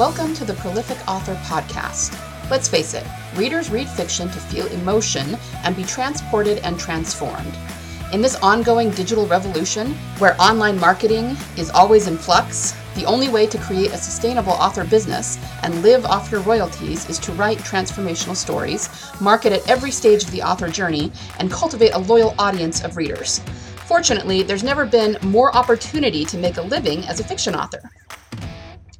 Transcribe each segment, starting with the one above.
Welcome to the Prolific Author Podcast. Let's face it, readers read fiction to feel emotion and be transported and transformed. In this ongoing digital revolution, where online marketing is always in flux, the only way to create a sustainable author business and live off your royalties is to write transformational stories, market at every stage of the author journey, and cultivate a loyal audience of readers. Fortunately, there's never been more opportunity to make a living as a fiction author.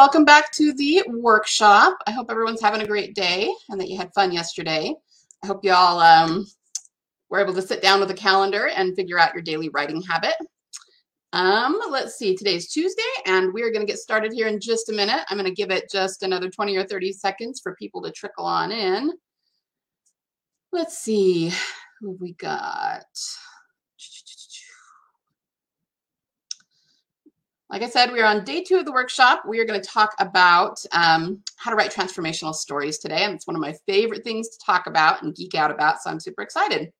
Welcome back to the workshop. I hope everyone's having a great day and that you had fun yesterday. I hope you all um, were able to sit down with a calendar and figure out your daily writing habit. Um, let's see, today's Tuesday, and we're going to get started here in just a minute. I'm going to give it just another 20 or 30 seconds for people to trickle on in. Let's see who we got. Like I said, we are on day two of the workshop. We are going to talk about um, how to write transformational stories today. And it's one of my favorite things to talk about and geek out about. So I'm super excited.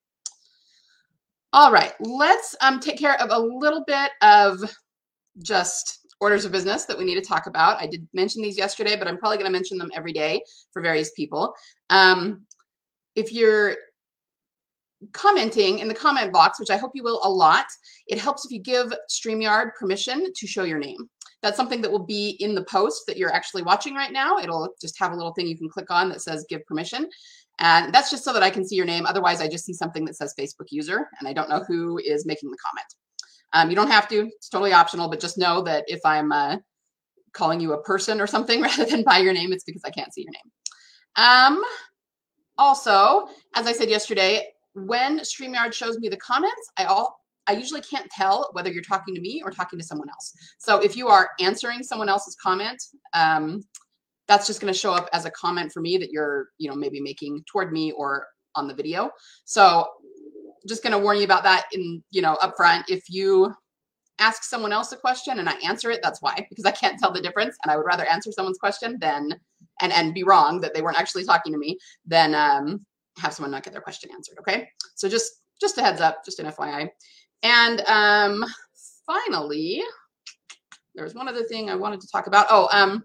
All right, let's um, take care of a little bit of just orders of business that we need to talk about. I did mention these yesterday, but I'm probably going to mention them every day for various people. Um, if you're commenting in the comment box, which I hope you will a lot, it helps if you give StreamYard permission to show your name. That's something that will be in the post that you're actually watching right now. It'll just have a little thing you can click on that says give permission. And that's just so that I can see your name. Otherwise, I just see something that says Facebook user, and I don't know who is making the comment. Um, you don't have to, it's totally optional, but just know that if I'm uh, calling you a person or something rather than by your name, it's because I can't see your name. Um, also, as I said yesterday, when StreamYard shows me the comments, I all I usually can't tell whether you're talking to me or talking to someone else. So if you are answering someone else's comment, um, that's just going to show up as a comment for me that you're, you know, maybe making toward me or on the video. So just going to warn you about that in, you know, upfront. If you ask someone else a question and I answer it, that's why, because I can't tell the difference. And I would rather answer someone's question than, and, and be wrong that they weren't actually talking to me than, um, have someone not get their question answered. Okay. So just, just a heads up, just an FYI. And um, finally, there was one other thing I wanted to talk about. Oh, um,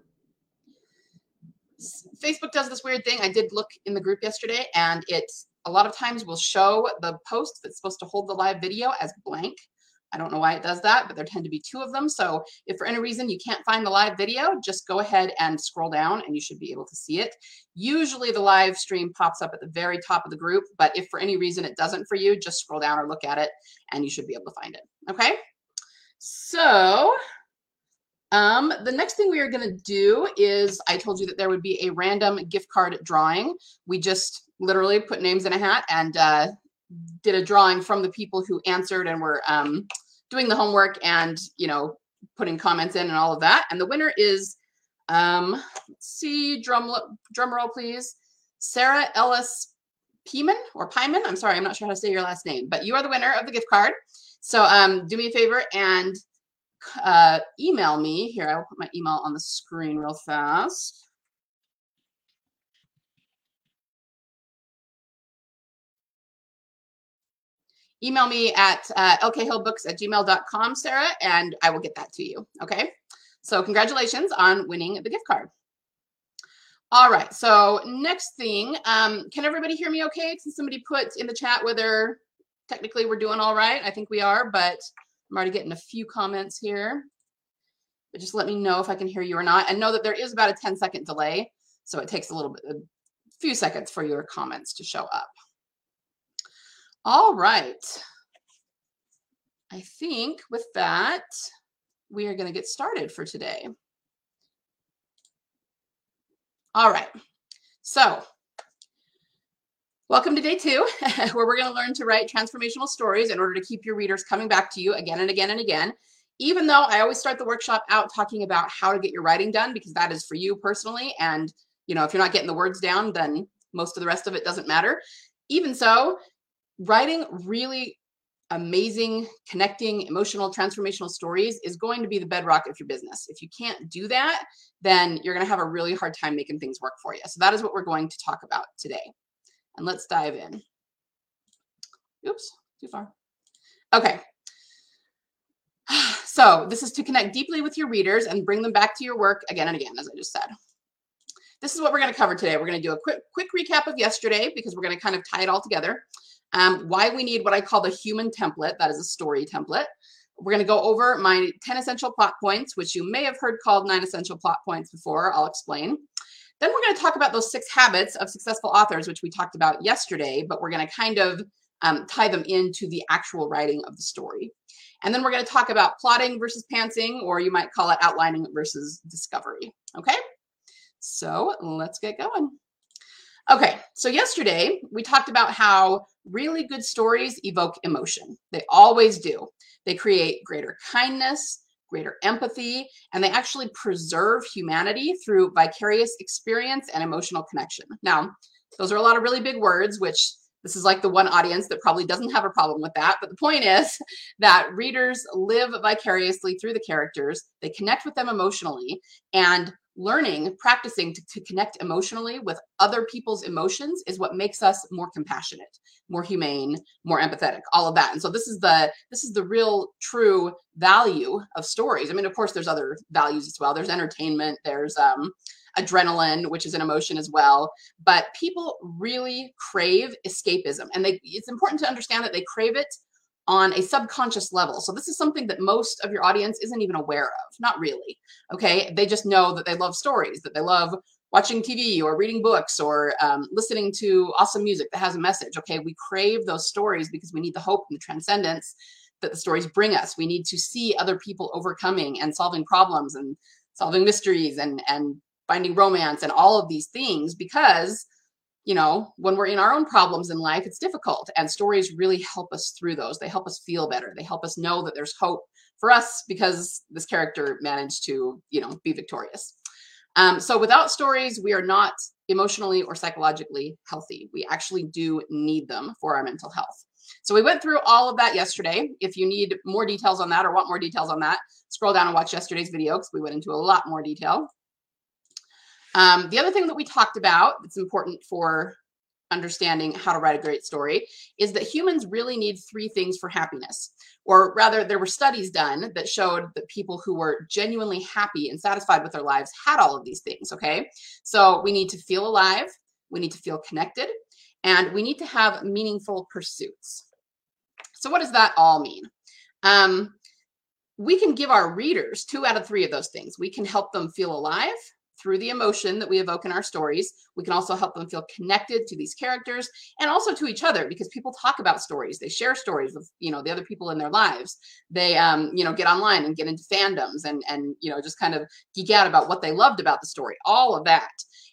Facebook does this weird thing. I did look in the group yesterday and it a lot of times will show the post that's supposed to hold the live video as blank. I don't know why it does that, but there tend to be two of them. So if for any reason you can't find the live video, just go ahead and scroll down and you should be able to see it. Usually the live stream pops up at the very top of the group, but if for any reason it doesn't for you, just scroll down or look at it and you should be able to find it. Okay. So um, the next thing we are going to do is I told you that there would be a random gift card drawing. We just literally put names in a hat and uh, did a drawing from the people who answered and were um, doing the homework and you know putting comments in and all of that. And the winner is um, let's see drum drum roll please, Sarah Ellis Peeman or Pyman. I'm sorry, I'm not sure how to say your last name, but you are the winner of the gift card. So um, do me a favor and uh, email me here. I will put my email on the screen real fast. Email me at uh, lkhillbooks at gmail.com, Sarah, and I will get that to you. Okay. So congratulations on winning the gift card. All right. So next thing, um, can everybody hear me okay? Can somebody put in the chat whether technically we're doing all right? I think we are, but I'm already getting a few comments here. But just let me know if I can hear you or not. And know that there is about a 10 second delay. So it takes a little bit, a few seconds for your comments to show up. All right. I think with that, we are going to get started for today. All right. So welcome to day two, where we're going to learn to write transformational stories in order to keep your readers coming back to you again and again and again. Even though I always start the workshop out talking about how to get your writing done, because that is for you personally. And, you know, if you're not getting the words down, then most of the rest of it doesn't matter. Even so, writing really amazing, connecting, emotional, transformational stories is going to be the bedrock of your business. If you can't do that, then you're going to have a really hard time making things work for you. So that is what we're going to talk about today. And let's dive in. Oops, too far. Okay. So this is to connect deeply with your readers and bring them back to your work again and again, as I just said. This is what we're going to cover today. We're going to do a quick quick recap of yesterday because we're going to kind of tie it all together. Um, why we need what I call the human template. That is a story template. We're going to go over my 10 essential plot points, which you may have heard called nine essential plot points before. I'll explain. Then we're going to talk about those six habits of successful authors, which we talked about yesterday, but we're going to kind of um, tie them into the actual writing of the story. And then we're going to talk about plotting versus pantsing, or you might call it outlining versus discovery. Okay, so let's get going. Okay, so yesterday we talked about how really good stories evoke emotion. They always do. They create greater kindness, greater empathy, and they actually preserve humanity through vicarious experience and emotional connection. Now, those are a lot of really big words, which this is like the one audience that probably doesn't have a problem with that. But the point is that readers live vicariously through the characters, they connect with them emotionally, and learning, practicing to, to, connect emotionally with other people's emotions is what makes us more compassionate, more humane, more empathetic, all of that. And so this is the this is the real true value of stories. I mean, of course, there's other values as well. There's entertainment, there's um adrenaline, which is an emotion as well. But people really crave escapism. And they it's important to understand that they crave it on a subconscious level. So this is something that most of your audience isn't even aware of. Not really. Okay. They just know that they love stories, that they love watching TV or reading books or um, listening to awesome music that has a message. Okay. We crave those stories because we need the hope and the transcendence that the stories bring us. We need to see other people overcoming and solving problems and solving mysteries and, and finding romance and all of these things because you know, when we're in our own problems in life, it's difficult. And stories really help us through those. They help us feel better. They help us know that there's hope for us because this character managed to, you know, be victorious. Um, so without stories, we are not emotionally or psychologically healthy. We actually do need them for our mental health. So we went through all of that yesterday. If you need more details on that or want more details on that, scroll down and watch yesterday's video because we went into a lot more detail. Um, the other thing that we talked about that's important for understanding how to write a great story is that humans really need three things for happiness. Or rather, there were studies done that showed that people who were genuinely happy and satisfied with their lives had all of these things. Okay. So we need to feel alive, we need to feel connected, and we need to have meaningful pursuits. So, what does that all mean? Um, we can give our readers two out of three of those things. We can help them feel alive through the emotion that we evoke in our stories. We can also help them feel connected to these characters and also to each other because people talk about stories. They share stories with, you know, the other people in their lives. They, um, you know, get online and get into fandoms and, and, you know, just kind of geek out about what they loved about the story, all of that.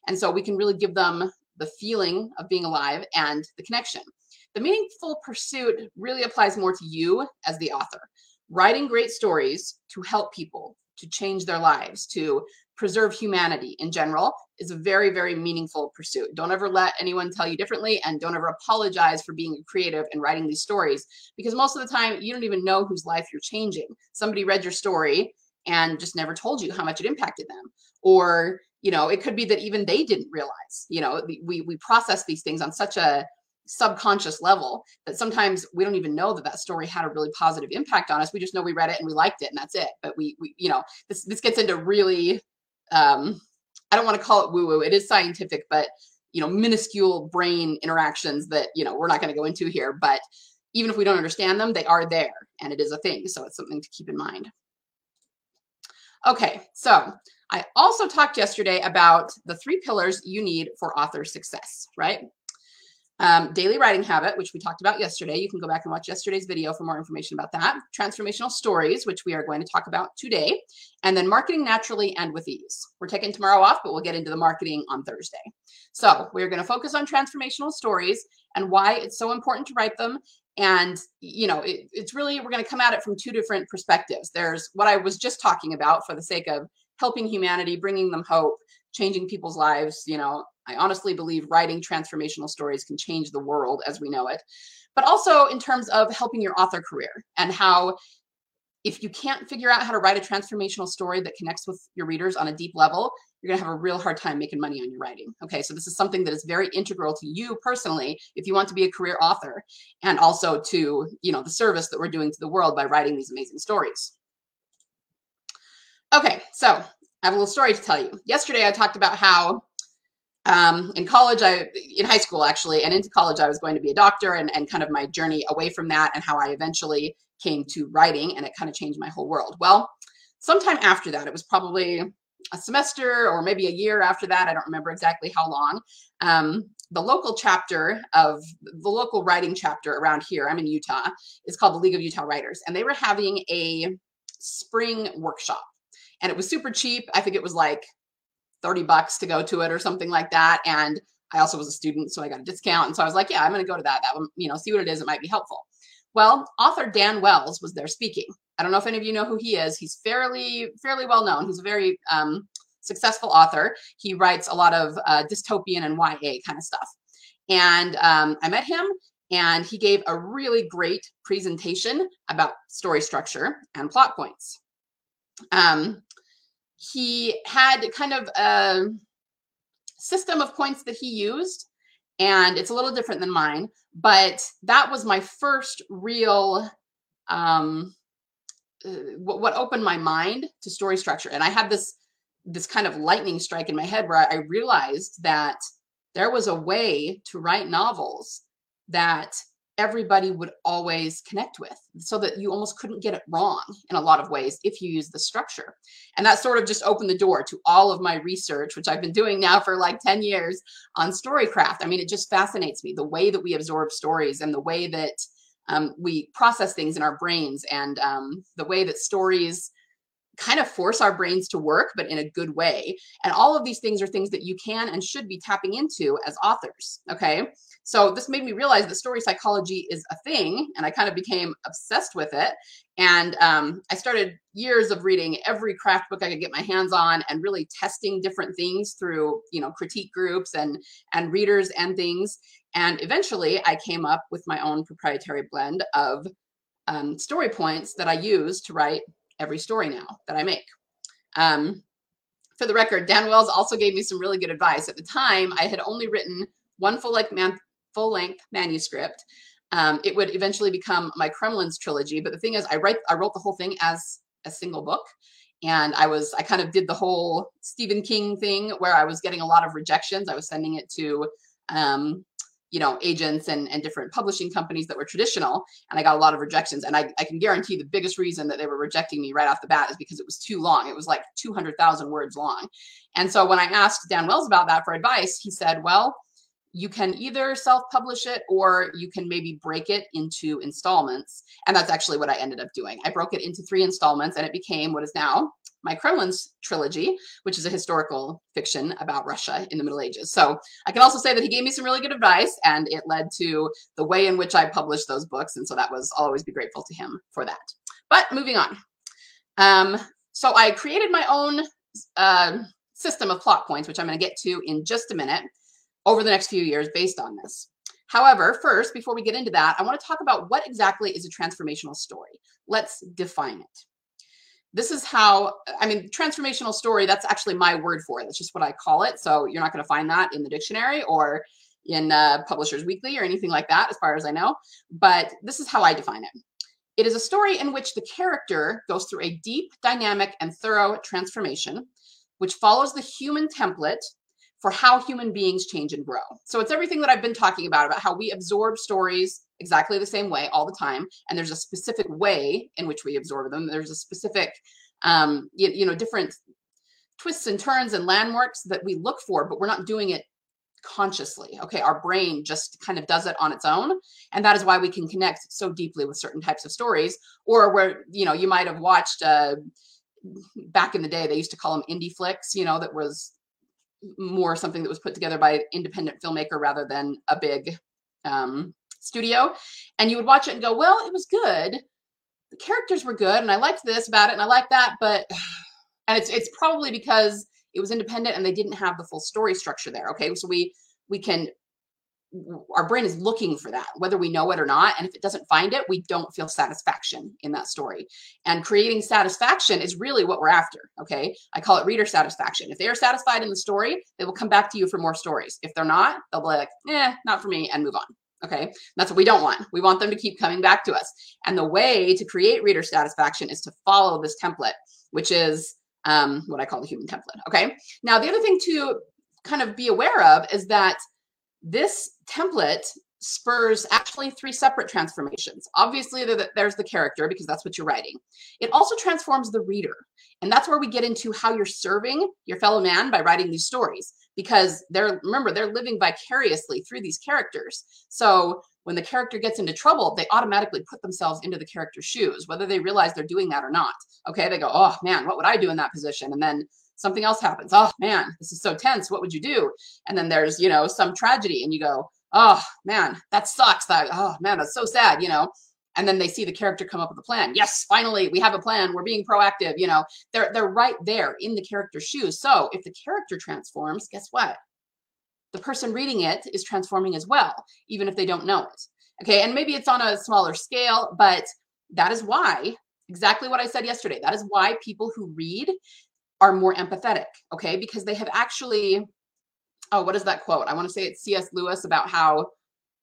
And so we can really give them the feeling of being alive and the connection. The meaningful pursuit really applies more to you as the author. Writing great stories to help people, to change their lives, to preserve humanity in general is a very, very meaningful pursuit. Don't ever let anyone tell you differently and don't ever apologize for being creative and writing these stories because most of the time you don't even know whose life you're changing. Somebody read your story and just never told you how much it impacted them. Or, you know, it could be that even they didn't realize, you know, we, we process these things on such a subconscious level that sometimes we don't even know that that story had a really positive impact on us. We just know we read it and we liked it and that's it. But we, we you know, this, this gets into really um, I don't want to call it woo woo. It is scientific, but you know, minuscule brain interactions that you know we're not going to go into here. But even if we don't understand them, they are there, and it is a thing. So it's something to keep in mind. Okay, so I also talked yesterday about the three pillars you need for author success, right? Um, daily writing habit, which we talked about yesterday. You can go back and watch yesterday's video for more information about that. Transformational stories, which we are going to talk about today. And then marketing naturally and with ease. We're taking tomorrow off, but we'll get into the marketing on Thursday. So we're going to focus on transformational stories and why it's so important to write them. And, you know, it, it's really, we're going to come at it from two different perspectives. There's what I was just talking about for the sake of helping humanity, bringing them hope, changing people's lives, you know, I honestly believe writing transformational stories can change the world as we know it. But also in terms of helping your author career and how if you can't figure out how to write a transformational story that connects with your readers on a deep level, you're going to have a real hard time making money on your writing. Okay, so this is something that is very integral to you personally if you want to be a career author and also to, you know, the service that we're doing to the world by writing these amazing stories. Okay, so I have a little story to tell you. Yesterday I talked about how um, in college, I in high school actually, and into college, I was going to be a doctor, and and kind of my journey away from that, and how I eventually came to writing, and it kind of changed my whole world. Well, sometime after that, it was probably a semester or maybe a year after that. I don't remember exactly how long. Um, the local chapter of the local writing chapter around here, I'm in Utah, is called the League of Utah Writers, and they were having a spring workshop, and it was super cheap. I think it was like 30 bucks to go to it or something like that. And I also was a student, so I got a discount. And so I was like, yeah, I'm going to go to that. That one, you know, see what it is. It might be helpful. Well, author Dan Wells was there speaking. I don't know if any of you know who he is. He's fairly fairly well known. He's a very um, successful author. He writes a lot of uh, dystopian and YA kind of stuff. And um, I met him, and he gave a really great presentation about story structure and plot points. Um, he had kind of a system of points that he used and it's a little different than mine but that was my first real um, uh, what, what opened my mind to story structure and i had this this kind of lightning strike in my head where i realized that there was a way to write novels that everybody would always connect with so that you almost couldn't get it wrong in a lot of ways if you use the structure. And that sort of just opened the door to all of my research, which I've been doing now for like 10 years on storycraft. I mean, it just fascinates me the way that we absorb stories and the way that um, we process things in our brains and um, the way that stories kind of force our brains to work, but in a good way. And all of these things are things that you can and should be tapping into as authors. Okay. So this made me realize that story psychology is a thing, and I kind of became obsessed with it. And um, I started years of reading every craft book I could get my hands on, and really testing different things through, you know, critique groups and and readers and things. And eventually, I came up with my own proprietary blend of um, story points that I use to write every story now that I make. Um, for the record, Dan Wells also gave me some really good advice. At the time, I had only written one full length man- full length manuscript. Um, it would eventually become my Kremlin's trilogy. But the thing is, I write I wrote the whole thing as a single book. And I was I kind of did the whole Stephen King thing where I was getting a lot of rejections. I was sending it to um, you know agents and, and different publishing companies that were traditional and i got a lot of rejections. And I, I can guarantee the biggest reason that they were rejecting me right off the bat is because it was too long. It was like 200000 words long. And so when i asked dan wells about that for advice he said well you can either self-publish it or you can maybe break it into installments. And that's actually what i ended up doing. I broke it into three installments and it became what is now my kremlin's trilogy which is a historical fiction about russia in the middle ages so i can also say that he gave me some really good advice and it led to the way in which i published those books and so that was i'll always be grateful to him for that but moving on um, so i created my own uh, system of plot points which i'm going to get to in just a minute over the next few years based on this. However, first, before we get into that, I want to talk about what exactly is a transformational story. Let's define it. This is how, I mean, transformational story, that's actually my word for it. That's just what I call it. So you're not going to find that in the dictionary or in uh, Publishers Weekly or anything like that, as far as I know. But this is how I define it. It is a story in which the character goes through a deep, dynamic, and thorough transformation, which follows the human template for how human beings change and grow. So it's everything that I've been talking about about how we absorb stories exactly the same way all the time, and there's a specific way in which we absorb them. There's a specific, um, you, you know, different twists and turns and landmarks that we look for, but we're not doing it consciously. Okay, our brain just kind of does it on its own. And that is why we can connect so deeply with certain types of stories, or where, you know, you might have watched uh, back in the day, they used to call them indie flicks, you know, that was more something that was put together by an independent filmmaker rather than a big um, studio. And you would watch it and go, well, it was good. The characters were good, and I liked this about it, and I liked that, but and it's it's probably because it was independent and they didn't have the full story structure there. Okay, so we we can our brain is looking for that whether we know it or not and if it doesn't find it we don't feel satisfaction in that story and creating satisfaction is really what we're after okay i call it reader satisfaction if they are satisfied in the story they will come back to you for more stories if they're not they'll be like eh not for me and move on okay that's what we don't want we want them to keep coming back to us and the way to create reader satisfaction is to follow this template which is um, what I call the human template. Okay. Now, the other thing to kind of be aware of is that this template spurs actually three separate transformations. Obviously, there's the character because that's what you're writing. It also transforms the reader. And that's where we get into how you're serving your fellow man by writing these stories because they're, remember, they're living vicariously through these characters. So when the character gets into trouble, they automatically put themselves into the character's shoes, whether they realize they're doing that or not. Okay, they go, oh man, what would I do in that position? And then something else happens. Oh man, this is so tense. What would you do? And then there's, you know, some tragedy, and you go, oh man, that sucks. That, oh man, that's so sad, you know. And then they see the character come up with a plan. Yes, finally, we have a plan. We're being proactive. You know, they're they're right there in the character's shoes. So if the character transforms, guess what? the person reading it is transforming as well, even if they don't know it. Okay, and maybe it's on a smaller scale, but that is why, exactly what I said yesterday, that is why people who read are more empathetic, okay, because they have actually, oh, what is that quote? I want to say it's C.S. Lewis about how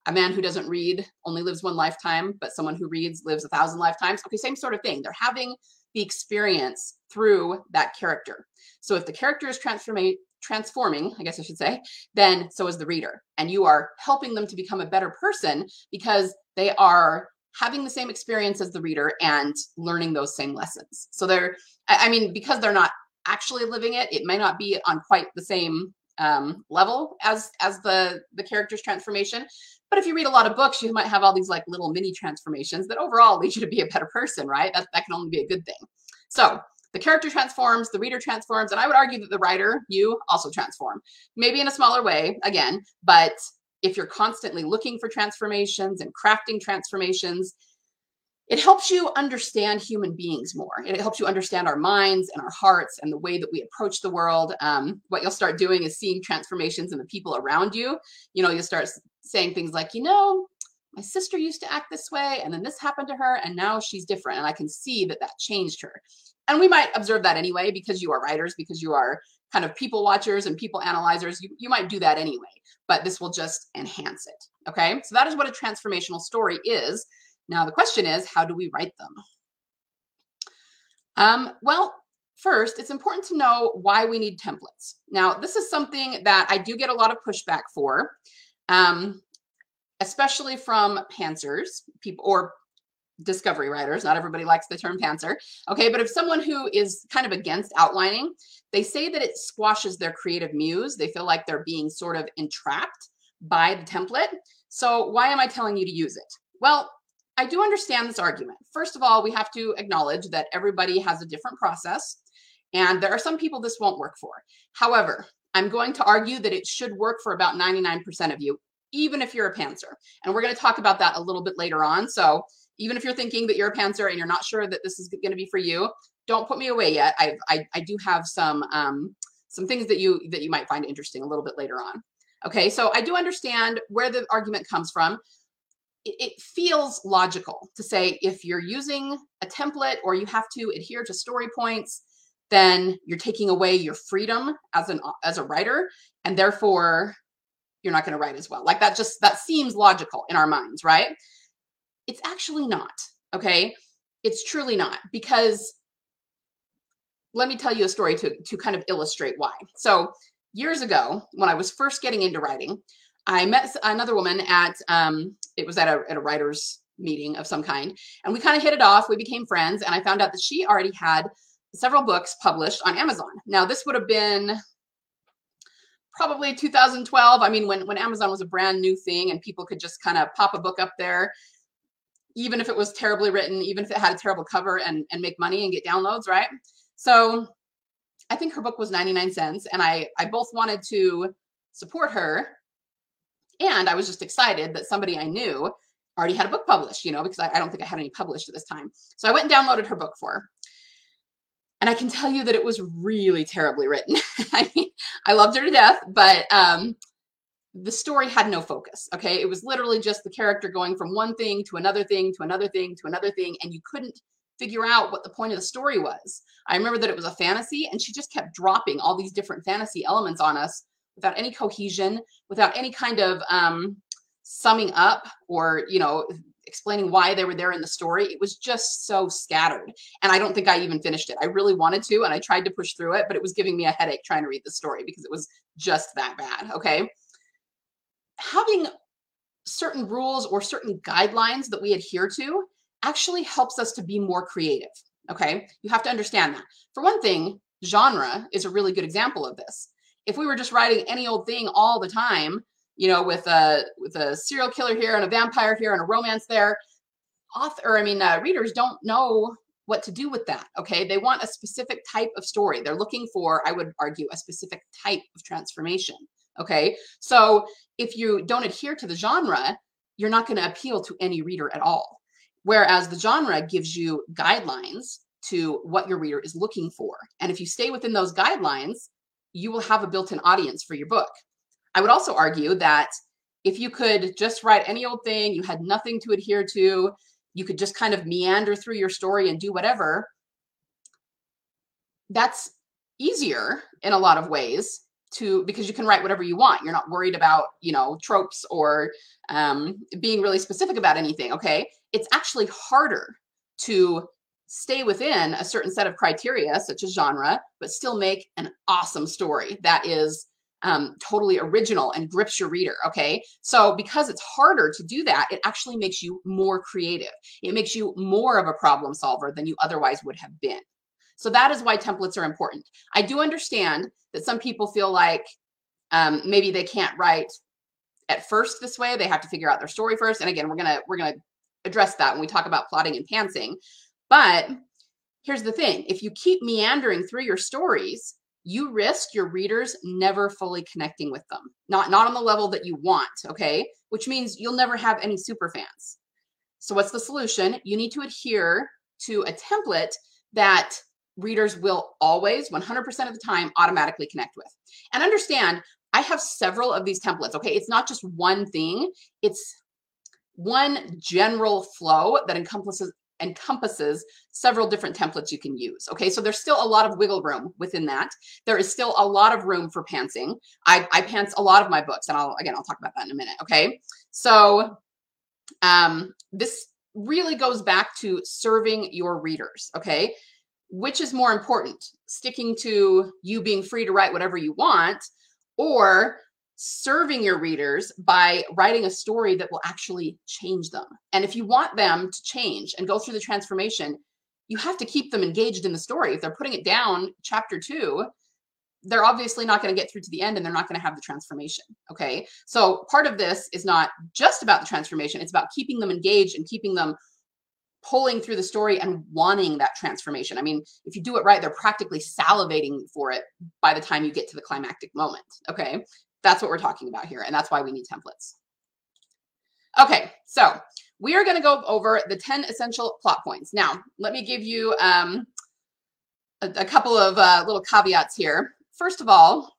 a man who doesn't read only lives one lifetime, but someone who reads lives a thousand lifetimes. Okay, same sort of thing. They're having the experience through that character. So if the character is transforming transforming, I guess I should say, then so is the reader. And you are helping them to become a better person because they are having the same experience as the reader and learning those same lessons. So they're, I mean, because they're not actually living it, it may not be on quite the same um, level as as the the character's transformation. But if you read a lot of books, you might have all these like little mini transformations that overall lead you to be a better person, right? That that can only be a good thing. So the character transforms, the reader transforms, and I would argue that the writer, you, also transform. Maybe in a smaller way, again, but if you're constantly looking for transformations and crafting transformations, it helps you understand human beings more. It helps you understand our minds and our hearts and the way that we approach the world. Um, what you'll start doing is seeing transformations in the people around you. You know, you'll start saying things like, you know, my sister used to act this way, and then this happened to her, and now she's different. And I can see that that changed her. And we might observe that anyway because you are writers because you are kind of people watchers and people analyzers you, you might do that anyway but this will just enhance it okay? So that is what a transformational story is. Now the question is how do we write them? Um, well first it's important to know why we need templates. Now this is something that i do get a lot of pushback for um, especially from pantsers people or discovery writers. Not everybody likes the term pantser. Okay, but if someone who is kind of against outlining, they say that it squashes their creative muse. They feel like they're being sort of entrapped by the template. So why am I telling you to use it? Well, I do understand this argument. First of all, we have to acknowledge that everybody has a different process, and there are some people this won't work for. However, I'm going to argue that it should work for about 99% of you, even if you're a pantser. And we're going to talk about that a little bit later on. So even if you're thinking that you're a pantser and you're not sure that this is going to be for you, don't put me away yet. I, I, I do have some um, some things that you that you might find interesting a little bit later on. Okay, so I do understand where the argument comes from. It, it feels logical to say if you're using a template or you have to adhere to story points, then you're taking away your freedom as an as a writer, and therefore you're not going to write as well. Like that just that seems logical in our minds, right? It's actually not. Okay. It's truly not because let me tell you a story to, to kind of illustrate why. So, years ago, when I was first getting into writing, I met another woman at, um, it was at a, at a writer's meeting of some kind, and we kind of hit it off. We became friends, and I found out that she already had several books published on Amazon. Now, this would have been probably 2012. I mean, when, when Amazon was a brand new thing and people could just kind of pop a book up there, even if it was terribly written, even if it had a terrible cover and, and make money and get downloads, right? So I think her book was 99 cents. And I, I both wanted to support her and I was just excited that somebody I knew already had a book published, you know, because I, I don't think I had any published at this time. So I went and downloaded her book for her. And I can tell you that it was really terribly written. I mean, I loved her to death, but um, the story had no focus. Okay. It was literally just the character going from one thing to another thing to another thing to another thing. And you couldn't figure out what the point of the story was. I remember that it was a fantasy and she just kept dropping all these different fantasy elements on us without any cohesion, without any kind of um, summing up or, you know, explaining why they were there in the story. It was just so scattered. And I don't think I even finished it. I really wanted to, and I tried to push through it, but it was giving me a headache trying to read the story because it was just that bad. Okay. Having certain rules or certain guidelines that we adhere to actually helps us to be more creative. Okay. You have to understand that. For one thing, genre is a really good example of this. If we were just writing any old thing all the time, you know, with a with a serial killer here and a vampire here and a romance there. Author, I mean, uh, readers don't know what to do with that. Okay, they want a specific type of story. They're looking for, I would argue, a specific type of transformation. Okay, so if you don't adhere to the genre, you're not going to appeal to any reader at all. Whereas the genre gives you guidelines to what your reader is looking for. And if you stay within those guidelines, you will have a built in audience for your book. I would also argue that if you could just write any old thing, you had nothing to adhere to, you could just kind of meander through your story and do whatever, that's easier in a lot of ways to because you can write whatever you want. You're not worried about you know tropes or um, being really specific about anything okay? It's actually harder to stay within a certain set of criteria such as genre but still make an awesome story that is um, totally original and grips your reader. Okay. So because it's harder to do that, it actually makes you more creative. It makes you more of a problem solver than you otherwise would have been. So that is why templates are important. I do understand that some people feel like um, maybe they can't write at first this way. They have to figure out their story first. And again, we're gonna we're gonna address that when we talk about plotting and pantsing. But here's the thing: if you keep meandering through your stories, you risk your readers never fully connecting with them. Not not on the level that you want, okay? Which means you'll never have any super fans. So what's the solution? You need to adhere to a template that readers will always 100% of the time automatically connect with. And understand, I have several of these templates, okay? It's not just one thing. It's one general flow that encompasses encompasses several different templates you can use. Okay, so there's still a lot of wiggle room within that. There is still a lot of room for pantsing. I, I pants a lot of my books, and I'll again I'll talk about that in a minute. Okay, so um, this really goes back to serving your readers. Okay, which is more important, sticking to you being free to write whatever you want, or serving your readers by writing a story that will actually change them. And if you want them to change and go through the transformation, you have to keep them engaged in the story. If they're putting it down, chapter two, they're obviously not going to get through to the end and they're not going to have the transformation. Okay. So part of this is not just about the transformation, it's about keeping them engaged and keeping them pulling through the story and wanting that transformation. I mean, if you do it right, they're practically salivating for it by the time you get to the climactic moment. Okay. That's what we're talking about here. And that's why we need templates. Okay, so we are going to go over the 10 essential plot points. Now, let me give you um, a, a, couple of uh, little caveats here. First of all,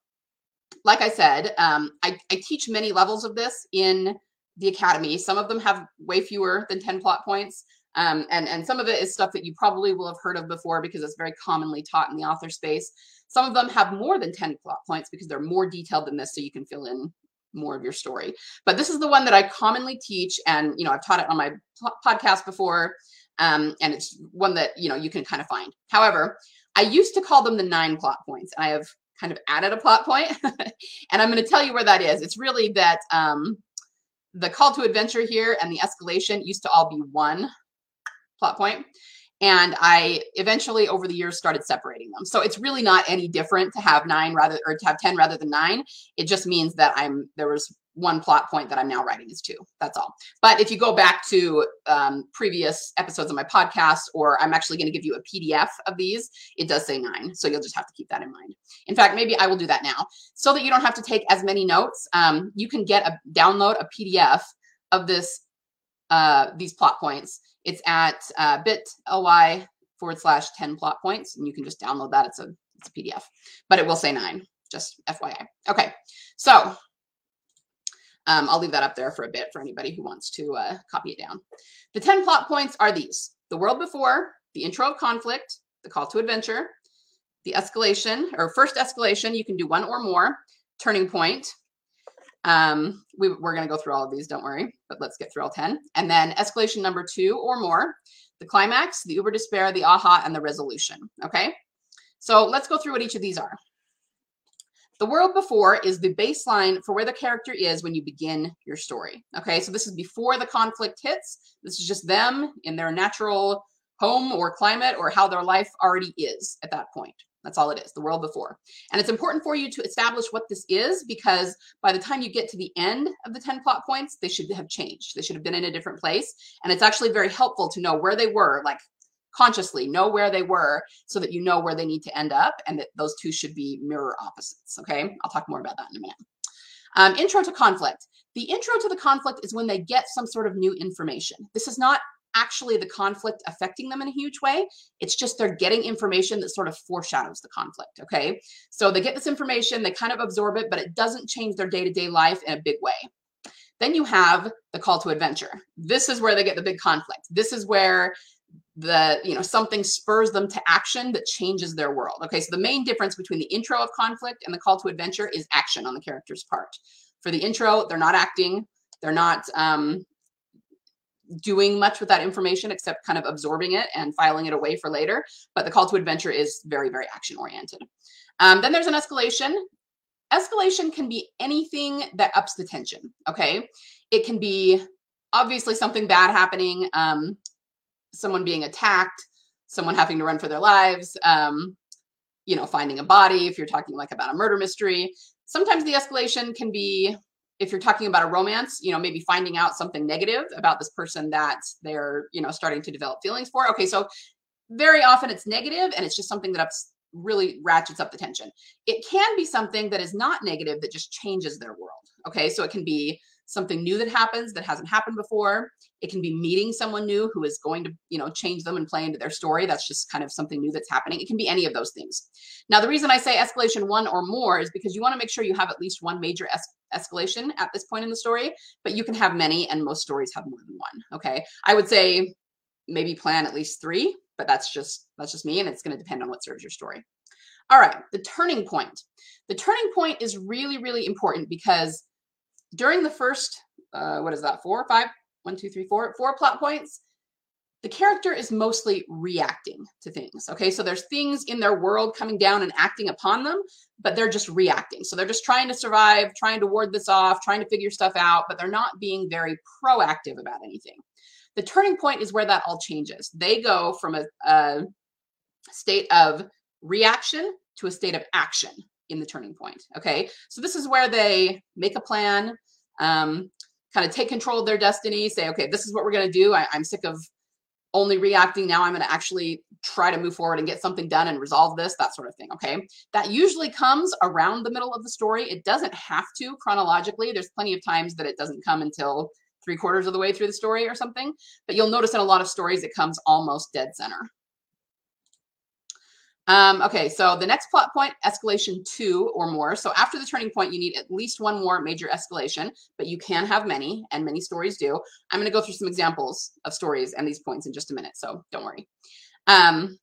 like I said, um, I, I teach many levels of this in the academy. Some of them have way fewer than 10 plot points. Um, and, and some of it is stuff that you probably will have heard of before because it's very commonly taught in the author space. Some of them have more than 10 plot points because they're more detailed than this, so you can fill in more of your story. But this is the one that I commonly teach, and you know I've taught it on my podcast before, um, and it's one that you know you can kind of find. However, I used to call them the nine plot points, and I have kind of added a plot point, and I'm going to tell you where that is. It's really that um, the call to adventure here and the escalation used to all be one plot point. And I eventually, over the years, started separating them. So it's really not any different to have nine rather or to have 10 rather than nine. It just means that I'm there was one plot point that I'm now writing is two. That's all. But if you go back to um, previous episodes of my podcast, or I'm actually going to give you a PDF of these, it does say nine. So you'll just have to keep that in mind. In fact, maybe I will do that now so that you don't have to take as many notes. Um, you can get a download a PDF of this uh, these plot points. It's at uh, bit.ly forward slash 10 plot points, and you can just download that. It's a, it's a PDF, but it will say nine, just FYI. Okay, so um, I'll leave that up there for a bit for anybody who wants to uh, copy it down. The 10 plot points are these the world before, the intro of conflict, the call to adventure, the escalation or first escalation. You can do one or more, turning point. Um, we, we're going to go through all of these, don't worry, but let's get through all 10. And then escalation number two or more, the climax, the uber despair, the aha, and the resolution. Okay. So let's go through what each of these are. The world before is the baseline for where the character is when you begin your story. Okay, so this is before the conflict hits. This is just them in their natural home or climate or how their life already is at that point. That's all it is, the world before. And it's important for you to establish what this is because by the time you get to the end of the 10 plot points, they should have changed. They should have been in a different place. And it's actually very helpful to know where they were, like consciously know where they were so that you know where they need to end up and that those two should be mirror opposites. Okay, I'll talk more about that in a minute. Um, intro to conflict. The intro to the conflict is when they get some sort of new information. This is not actually the conflict affecting them in a huge way. It's just they're getting information that sort of foreshadows the conflict. Okay. So they get this information, they kind of absorb it, but it doesn't change their day to day life in a big way. Then you have the call to adventure. This is where they get the big conflict. This is where the you know something spurs them to action that changes their world okay so the main difference between the intro of conflict and the call to adventure is action on the character's part for the intro they're not acting they're not um, doing much with that information except kind of absorbing it and filing it away for later but the call to adventure is very very action oriented. Um, then there's an escalation. Escalation can be anything that ups the tension okay? It can be obviously something bad happening um, someone being attacked, someone having to run for their lives, um, you know, finding a body, if you're talking like about a murder mystery. Sometimes the escalation can be, if you're talking about a romance, you know, maybe finding out something negative about this person that they're, you know, starting to develop feelings for. Okay, so very often it's negative and it's just something that ups, really ratchets up the tension. It can be something that is not negative that just changes their world. Okay, so it can be something new that happens that hasn't happened before. It can be meeting someone new who is going to, you know, change them and play into their story. That's just kind of something new that's happening. It can be any of those things. Now, the reason I say escalation one or more is because you want to make sure you have at least one major es escalation at this point in the story, but you can have many, and most stories have more than one. Okay. I would say maybe plan at least three, but that's just that's just me, and it's going to depend on what serves your story. All right, the turning point. The turning point is really, really important because during the first, uh, what is that, four, five, one, two, three, four, four plot points, the character is mostly reacting to things. Okay, so there's things in their world coming down and acting upon them, but they're just reacting. So they're just trying to survive, trying to ward this off, trying to figure stuff out, but they're not being very proactive about anything. The turning point is where that all changes. They go from a, a state of reaction to a state of action in the turning point. Okay, so this is where they make a plan, um, kind of take control of their destiny, say, okay, this is what we're going to do. I, I'm sick of only reacting. Now I'm going to actually try to move forward and get something done and resolve this, that sort of thing. Okay, that usually comes around the middle of the story. It doesn't have to chronologically. There's plenty of times that it doesn't come until three quarters of the way through the story or something. But you'll notice in a lot of stories it comes almost dead center. Um, okay, so the next plot point, escalation two or more. So after the turning point, you need at least one more major escalation, but you can have many, and many stories do. I'm going to go through some examples of stories and these points in just a minute, so don't worry. Um,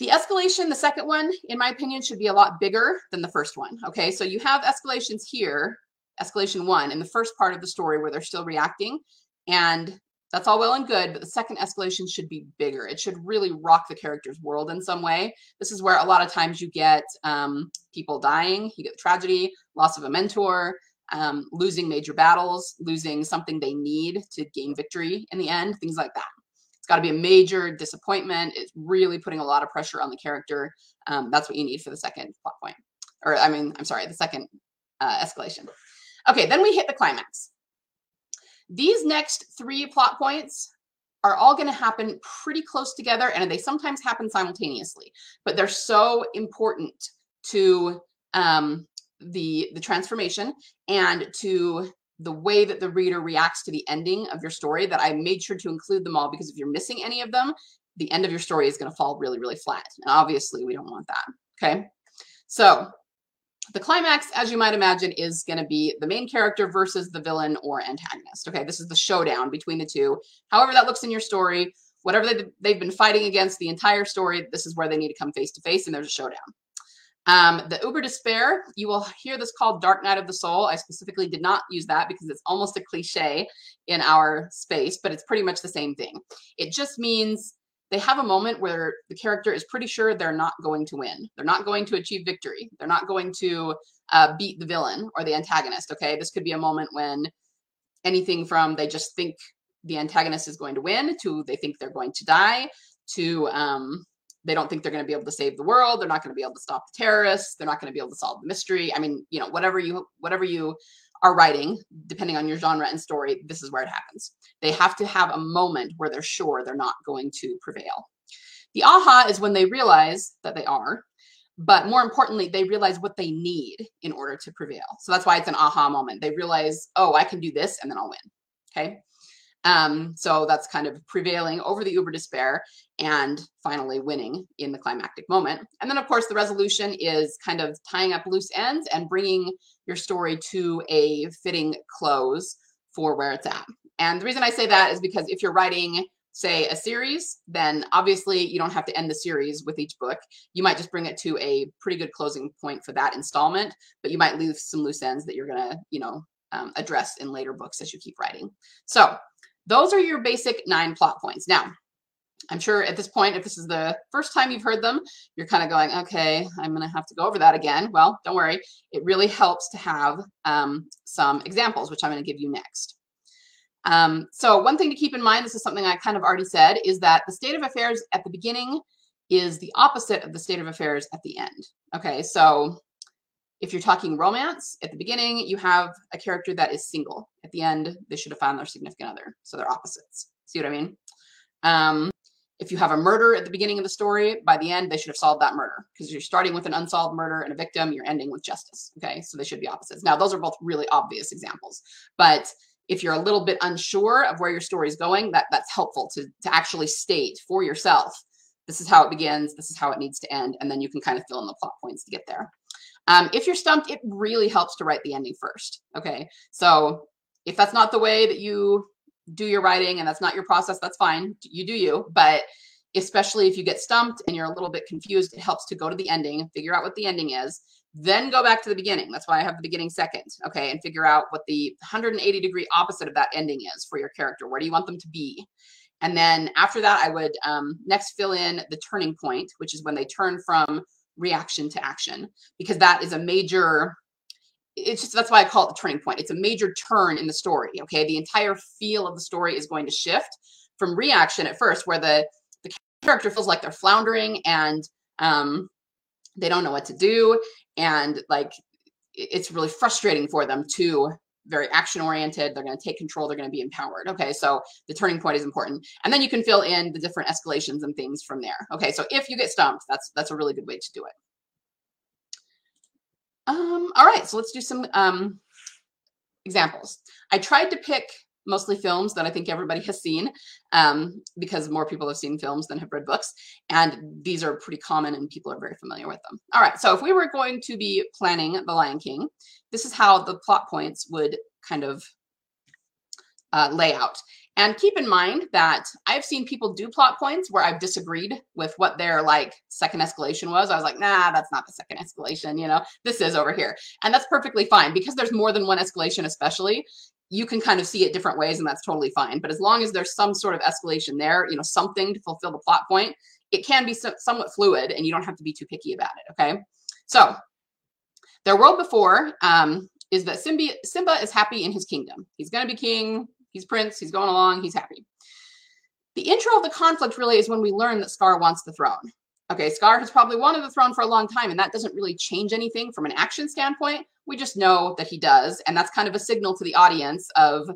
the escalation, the second one, in my opinion, should be a lot bigger than the first one. Okay, so you have escalations here, escalation one, in the first part of the story where they're still reacting, and that's all well and good, but the second escalation should be bigger. It should really rock the character's world in some way. This is where a lot of times you get um, people dying, you get tragedy, loss of a mentor, um, losing major battles, losing something they need to gain victory in the end, things like that. It's got to be a major disappointment. It's really putting a lot of pressure on the character. Um, that's what you need for the second plot point. Or, I mean, I'm sorry, the second uh, escalation. Okay, then we hit the climax. These next three plot points are all going to happen pretty close together and they sometimes happen simultaneously, but they're so important to um, the, the transformation and to the way that the reader reacts to the ending of your story that I made sure to include them all because if you're missing any of them, the end of your story is going to fall really, really flat. And obviously, we don't want that. Okay. So the climax, as you might imagine, is going to be the main character versus the villain or antagonist. Okay, this is the showdown between the two. However, that looks in your story, whatever they, they've been fighting against the entire story, this is where they need to come face to face, and there's a showdown. Um, the Uber Despair, you will hear this called Dark Night of the Soul. I specifically did not use that because it's almost a cliche in our space, but it's pretty much the same thing. It just means they have a moment where the character is pretty sure they're not going to win. They're not going to achieve victory. They're not going to uh, beat the villain or the antagonist. Okay, this could be a moment when anything from they just think the antagonist is going to win to they think they're going to die to um, they don't think they're going to be able to save the world they're not going to be able to stop the terrorists they're not going to be able to solve the mystery i mean you know whatever you whatever you are writing depending on your genre and story this is where it happens. They have to have a moment where they're sure they're not going to prevail. The aha is when they realize that they are but more importantly they realize what they need in order to prevail. So that's why it's an aha moment. They realize oh i can do this and then i'll win. Okay um, so that's kind of prevailing over the uber despair and finally winning in the climactic moment. And then, of course, the resolution is kind of tying up loose ends and bringing your story to a fitting close for where it's at. And the reason I say that is because if you're writing, say, a series, then obviously you don't have to end the series with each book. You might just bring it to a pretty good closing point for that installment, but you might leave some loose ends that you're going to, you know, um, address in later books as you keep writing. So those are your basic nine plot points. Now, I'm sure at this point, if this is the first time you've heard them, you're kind of going, okay, I'm going to have to go over that again. Well, don't worry. It really helps to have um, some examples, which I'm going to give you next. Um, so one thing to keep in mind, this is something I kind of already said, is that the state of affairs at the beginning is the opposite of the state of affairs at the end. Okay, so if you're talking romance, at the beginning, you have a character that is single. At the end, they should have found their significant other. So they're opposites. See what I mean? Um, if you have a murder at the beginning of the story, by the end, they should have solved that murder because you're starting with an unsolved murder and a victim, you're ending with justice. Okay, so they should be opposites. Now, those are both really obvious examples, but if you're a little bit unsure of where your story is going, that that's helpful to to actually state for yourself. This is how it begins. This is how it needs to end, and then you can kind of fill in the plot points to get there. Um, if you're stumped, it really helps to write the ending first. Okay, so if that's not the way that you do your writing and that's not your process, that's fine. You do you. But especially if you get stumped and you're a little bit confused, it helps to go to the ending figure out what the ending is. Then go back to the beginning. That's why I have the beginning second. Okay. And figure out what the 180 degree opposite of that ending is for your character. Where do you want them to be? And then after that, I would um, next fill in the turning point, which is when they turn from reaction to action, because that is a major it's just that's why I call it the turning point. It's a major turn in the story. Okay, the entire feel of the story is going to shift from reaction at first, where the the character feels like they're floundering and um, they don't know what to do, and like it's really frustrating for them to very action oriented. They're going to take control. They're going to be empowered. Okay, so the turning point is important, and then you can fill in the different escalations and things from there. Okay, so if you get stumped, that's that's a really good way to do it. Um, all right, so let's do some um, examples. I tried to pick mostly films that I think everybody has seen um, because more people have seen films than have read books. And these are pretty common and people are very familiar with them. All right, so if we were going to be planning The Lion King, this is how the plot points would kind of uh, lay out. And keep in mind that I've seen people do plot points where I've disagreed with what their like second escalation was. I was like, nah, that's not the second escalation, you know, this is over here. And that's perfectly fine because there's more than one escalation, especially. You can kind of see it different ways, and that's totally fine. But as long as there's some sort of escalation there, you know, something to fulfill the plot point, it can be so, somewhat fluid and you don't have to be too picky about it. Okay. So, their world before um, is that Simba, Simba is happy in his kingdom. He's going to be king. He's Prince. He's going along. He's happy. The intro of the conflict really is when we learn that Scar wants the throne. Okay, Scar has probably wanted the throne for a long time, and that doesn't really change anything from an action standpoint. We just know that he does, and that's kind of a signal to the audience of,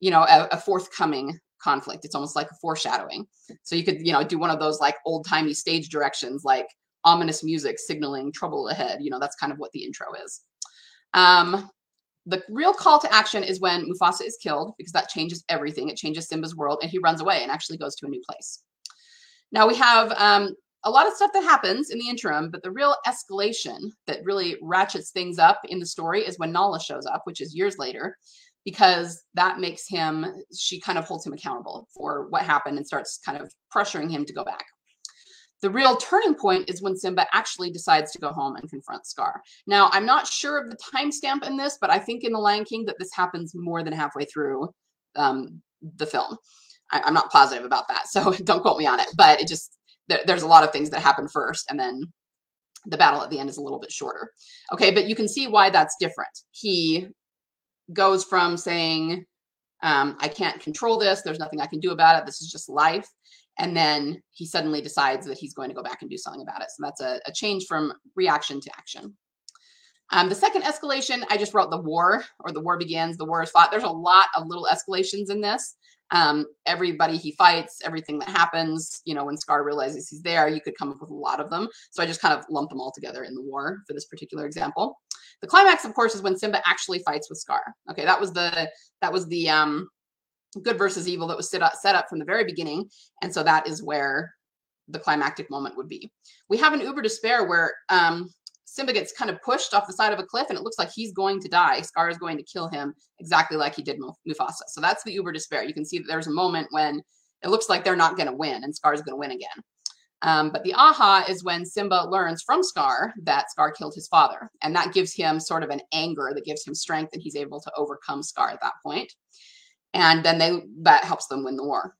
you know, a, a forthcoming conflict. It's almost like a foreshadowing. So you could, you know, do one of those like old timey stage directions, like ominous music signaling trouble ahead. You know, that's kind of what the intro is. Um, the real call to action is when Mufasa is killed because that changes everything. It changes Simba's world and he runs away and actually goes to a new place. Now we have um, a lot of stuff that happens in the interim, but the real escalation that really ratchets things up in the story is when Nala shows up, which is years later, because that makes him, she kind of holds him accountable for what happened and starts kind of pressuring him to go back. The real turning point is when Simba actually decides to go home and confront Scar. Now, I'm not sure of the timestamp in this, but I think in The Lion King that this happens more than halfway through um, the film. I, am not positive about that, so don't quote me on it. But it just there, there's a lot of things that happen first, and then the battle at the end is a little bit shorter. Okay, but you can see why that's different. He goes from saying, um, "I can't control this. There's nothing I can do about it. This is just life," and then he suddenly decides that he's going to go back and do something about it. So that's a, a change from reaction to action. Um, the second escalation, I just wrote the war or the war begins, the war is fought. There's a lot of little escalations in this. Um, everybody he fights, everything that happens, you know, when Scar realizes he's there, you could come up with a lot of them. So I just kind of lumped them all together in the war for this particular example. The climax, of course, is when Simba actually fights with Scar. Okay, that was the that was the um good versus evil that was set up, set up from the very beginning. And so that is where the climactic moment would be. We have an uber despair where um, Simba gets kind of pushed off the side of a cliff and it looks like he's going to die. Scar is going to kill him exactly like he did Mufasa. So that's the uber despair. You can see that there's a moment when it looks like they're not going to win and Scar is going to win again. Um, but the aha is when Simba learns from Scar that Scar killed his father. And that gives him sort of an anger that gives him strength and he's able to overcome Scar at that point and then they that helps them win the war.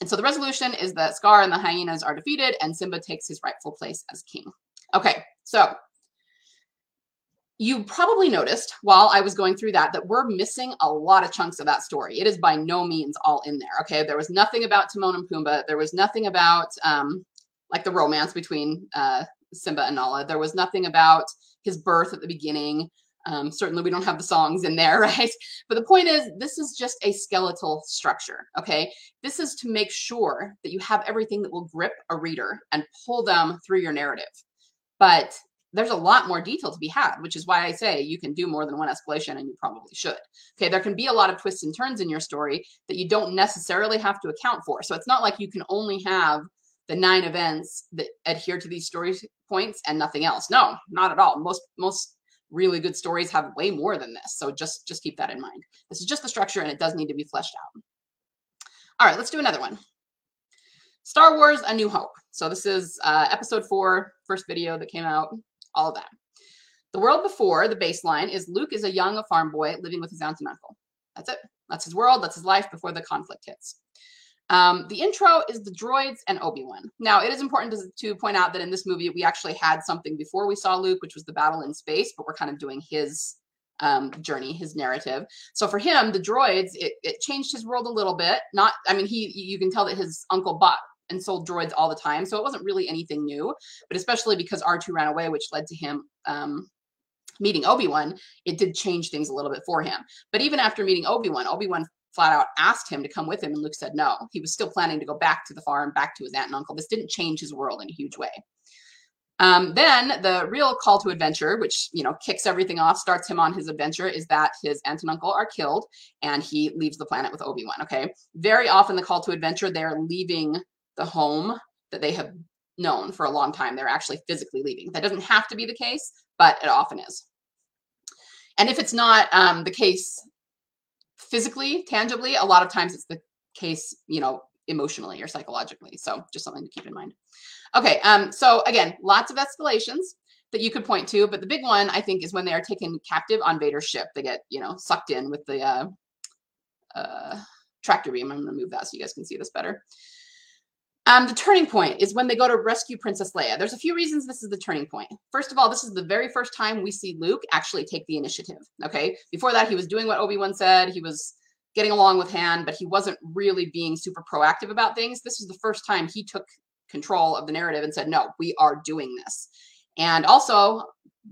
And so the resolution is that Scar and the hyenas are defeated, and Simba takes his rightful place as king. Okay, so you probably noticed while I was going through that that we're missing a lot of chunks of that story. It is by no means all in there. Okay, there was nothing about Timon and Pumbaa. There was nothing about um, like the romance between uh, Simba and Nala. There was nothing about his birth at the beginning. Um, certainly, we don't have the songs in there, right? But the point is, this is just a skeletal structure, okay? This is to make sure that you have everything that will grip a reader and pull them through your narrative. But there's a lot more detail to be had, which is why I say you can do more than one escalation and you probably should. Okay, there can be a lot of twists and turns in your story that you don't necessarily have to account for. So it's not like you can only have the nine events that adhere to these story points and nothing else. No, not at all. Most most really good stories have way more than this. So just, just keep that in mind. This is just the structure and it does need to be fleshed out. All right, let's do another one. Star Wars A New Hope. So this is uh, episode four, first video that came out, all of that. The world before the baseline is Luke is a young farm boy living with his aunt and uncle. That's it. That's his world. That's his life before the conflict hits. Um, the intro is the droids and Obi-Wan. Now, it is important to, to, point out that in this movie, we actually had something before we saw Luke, which was the battle in space, but we're kind of doing his um, journey, his narrative. So for him, the droids, it, it changed his world a little bit. Not, I mean, he you can tell that his uncle bought and sold droids all the time, so it wasn't really anything new. But especially because R2 ran away, which led to him um, meeting Obi-Wan, it did change things a little bit for him. But even after meeting Obi-Wan, Obi-Wan flat out asked him to come with him, and Luke said no. He was still planning to go back to the farm, back to his aunt and uncle. This didn't change his world in a huge way. Um, then the real call to adventure, which you know kicks everything off, starts him on his adventure, is that his aunt and uncle are killed, and he leaves the planet with Obi Wan. Okay, very often the call to adventure, they're leaving the home that they have known for a long time. They're actually physically leaving. That doesn't have to be the case, but it often is. And if it's not um, the case physically, tangibly, a lot of times it's the case, you know, emotionally or psychologically. So just something to keep in mind. Okay, um, so again, lots of escalations that you could point to, but the big one I think is when they are taken captive on Vader's ship. They get, you know, sucked in with the uh, uh, tractor beam. I'm going to move that so you guys can see this better. Um, the turning point is when they go to rescue Princess Leia. There's a few reasons this is the turning point. First of all, this is the very first time we see Luke actually take the initiative. Okay. Before that, he was doing what Obi Wan said. He was getting along with Han, but he wasn't really being super proactive about things. This is the first time he took control of the narrative and said, no, we are doing this. And also,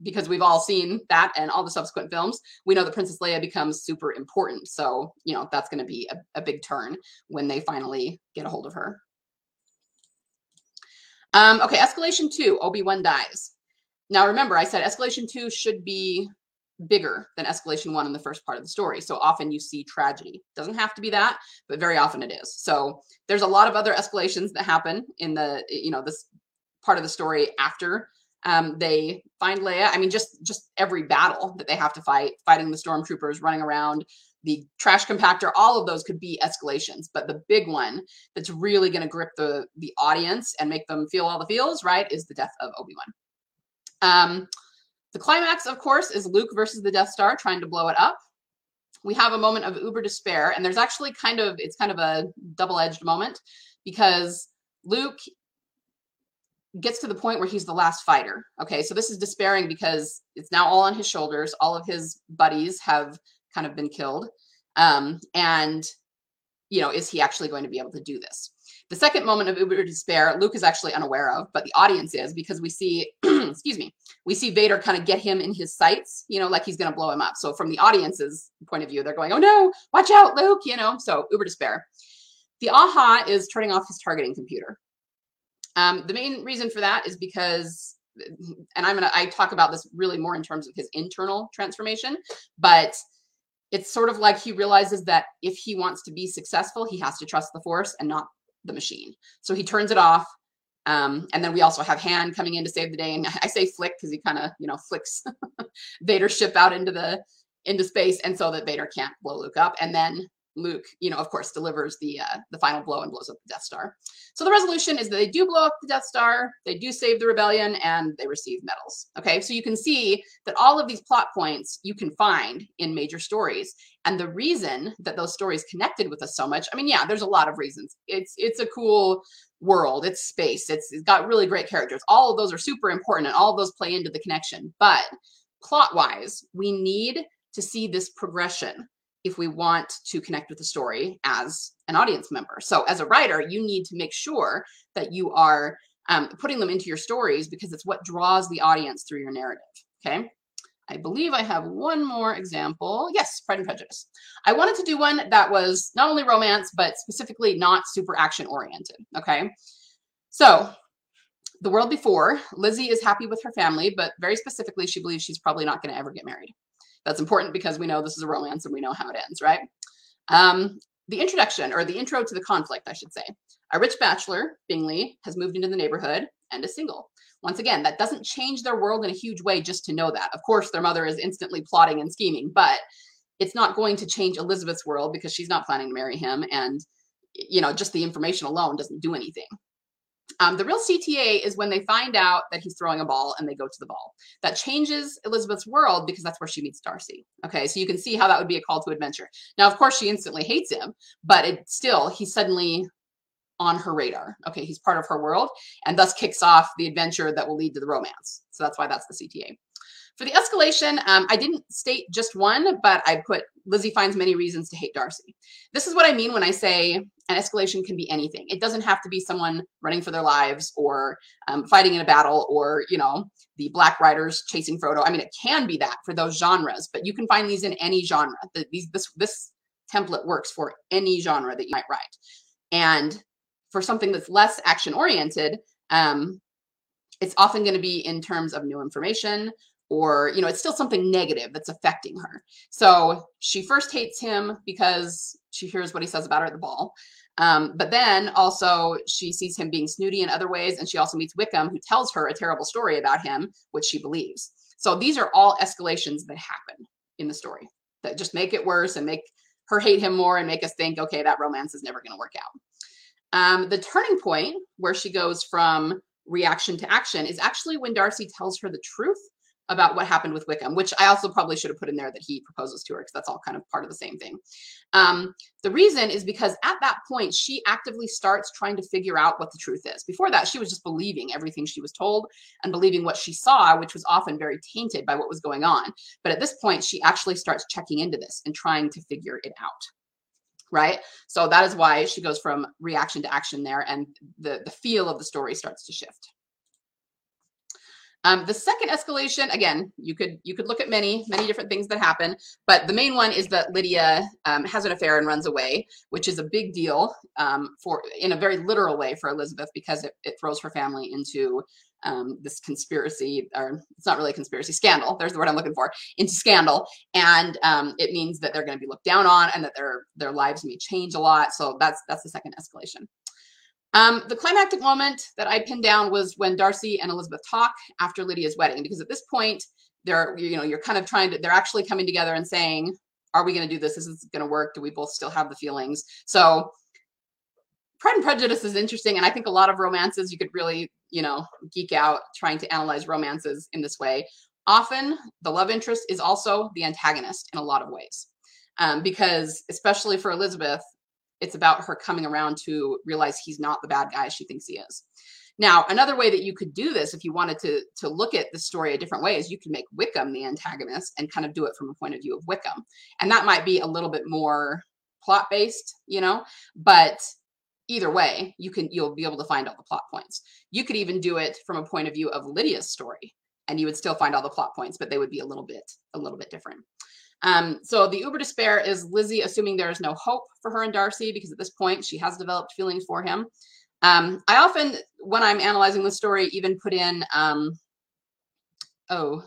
because we've all seen that and all the subsequent films, we know that Princess Leia becomes super important. So, you know, that's going to be a, a, big turn when they finally get a hold of her. Um, okay, escalation two, Obi-Wan dies. Now remember, I said escalation two should be bigger than escalation one in the first part of the story. So often you see tragedy. Doesn't have to be that, but very often it is. So there's a lot of other escalations that happen in the, you know, this part of the story after um, they find Leia. I mean, just just every battle that they have to fight, fighting the stormtroopers, running around, the trash compactor, all of those could be escalations. But the big one that's really going to grip the the audience and make them feel all the feels, right, is the death of Obi Wan. Um, the climax, of course, is Luke versus the Death Star trying to blow it up. We have a moment of uber despair, and there's actually kind of it's kind of a double-edged moment because Luke gets to the point where he's the last fighter. Okay, so this is despairing because it's now all on his shoulders. All of his buddies have kind of been killed. Um, and, you know, is he actually going to be able to do this? The second moment of uber despair, Luke is actually unaware of, but the audience is because we see, excuse me, we see Vader kind of get him in his sights, you know, like he's going to blow him up. So from the audience's point of view, they're going, oh no, watch out, Luke, you know, so uber despair. The aha is turning off his targeting computer. Um, the main reason for that is because, and I'm going to, I talk about this really more in terms of his internal transformation, but it's sort of like he realizes that if he wants to be successful, he has to trust the force and not the machine. So he turns it off. Um, and then we also have Han coming in to save the day. And I say flick because he kind of, you know, flicks Vader's ship out into the into space, and so that Vader can't blow Luke up. And then Luke, you know, of course, delivers the uh, the final blow and blows up the Death Star. So the resolution is that they do blow up the Death Star, they do save the rebellion, and they receive medals. Okay, so you can see that all of these plot points you can find in major stories, and the reason that those stories connected with us so much. I mean, yeah, there's a lot of reasons. It's it's a cool world, it's space, it's, it's got really great characters. All of those are super important, and all of those play into the connection. But plot wise, we need to see this progression if we want to connect with the story as an audience member. So as a writer, you need to make sure that you are um, putting them into your stories because it's what draws the audience through your narrative. Okay. I believe I have one more example. Yes, Pride and Prejudice. I wanted to do one that was not only romance, but specifically not super action oriented. Okay. So the world before, Lizzie is happy with her family, but very specifically, she believes she's probably not going to ever get married. That's important because we know this is a romance and we know how it ends, right? Um, the introduction or the intro to the conflict, I should say. A rich bachelor, Bingley, has moved into the neighborhood and is single. Once again, that doesn't change their world in a huge way just to know that. Of course, their mother is instantly plotting and scheming, but it's not going to change Elizabeth's world because she's not planning to marry him. And, you know, just the information alone doesn't do anything. Um, the real CTA is when they find out that he's throwing a ball and they go to the ball. That changes Elizabeth's world because that's where she meets Darcy. Okay, so you can see how that would be a call to adventure. Now, of course, she instantly hates him, but it still, he's suddenly on her radar. Okay, he's part of her world and thus kicks off the adventure that will lead to the romance. So that's why that's the CTA. For the escalation, um, I didn't state just one, but I put Lizzie finds many reasons to hate Darcy. This is what I mean when I say an escalation can be anything. It doesn't have to be someone running for their lives or um, fighting in a battle or, you know, the Black Riders chasing Frodo. I mean, it can be that for those genres, but you can find these in any genre. The, these, this, this template works for any genre that you might write. And for something that's less action oriented, um, it's often going to be in terms of new information or you know it's still something negative that's affecting her. So she first hates him because she hears what he says about her at the ball. Um, but then also she sees him being snooty in other ways and she also meets wickham who tells her a terrible story about him which she believes. So these are all escalations that happen in the story that just make it worse and make her hate him more and make us think okay that romance is never going to work out. Um, the turning point where she goes from reaction to action is actually when darcy tells her the truth about what happened with Wickham, which I also probably should have put in there that he proposes to her because that's all kind of part of the same thing. Um, the reason is because at that point, she actively starts trying to figure out what the truth is. Before that, she was just believing everything she was told and believing what she saw, which was often very tainted by what was going on. But at this point, she actually starts checking into this and trying to figure it out. right? So that is why she goes from reaction to action there, and the the feel of the story starts to shift. Um, the second escalation, again, you could you could look at many many different things that happen, but the main one is that Lydia um, has an affair and runs away, which is a big deal um, for in a very literal way for Elizabeth because it, it throws her family into um, this conspiracy, or it's not really a conspiracy, scandal. There's the word I'm looking for, into scandal, and um, it means that they're going to be looked down on, and that their their lives may change a lot. So that's that's the second escalation. Um, the climactic moment that I pinned down was when Darcy and Elizabeth talk after Lydia's wedding, because at this point, they're you know you're kind of trying to they're actually coming together and saying, "Are we going to do this? Is this going to work? Do we both still have the feelings?" So. Pride and Prejudice is interesting, and I think a lot of romances you could really, you know, geek out trying to analyze romances in this way. Often, the love interest is also the antagonist in a lot of ways, um, because especially for Elizabeth, it's about her coming around to realize he's not the bad guy she thinks he is. Now, another way that you could do this, if you wanted to to look at the story a different way, is you can make Wickham the antagonist and kind of do it from a point of view of Wickham, and that might be a little bit more plot based, you know. But either way, you can you'll be able to find all the plot points. You could even do it from a point of view of Lydia's story, and you would still find all the plot points, but they would be a little bit a little bit different. Um, so the uber despair is Lizzie assuming there is no hope for her and Darcy because at this point she has developed feelings for him. Um, I often, when I'm analyzing the story, even put in, um, oh,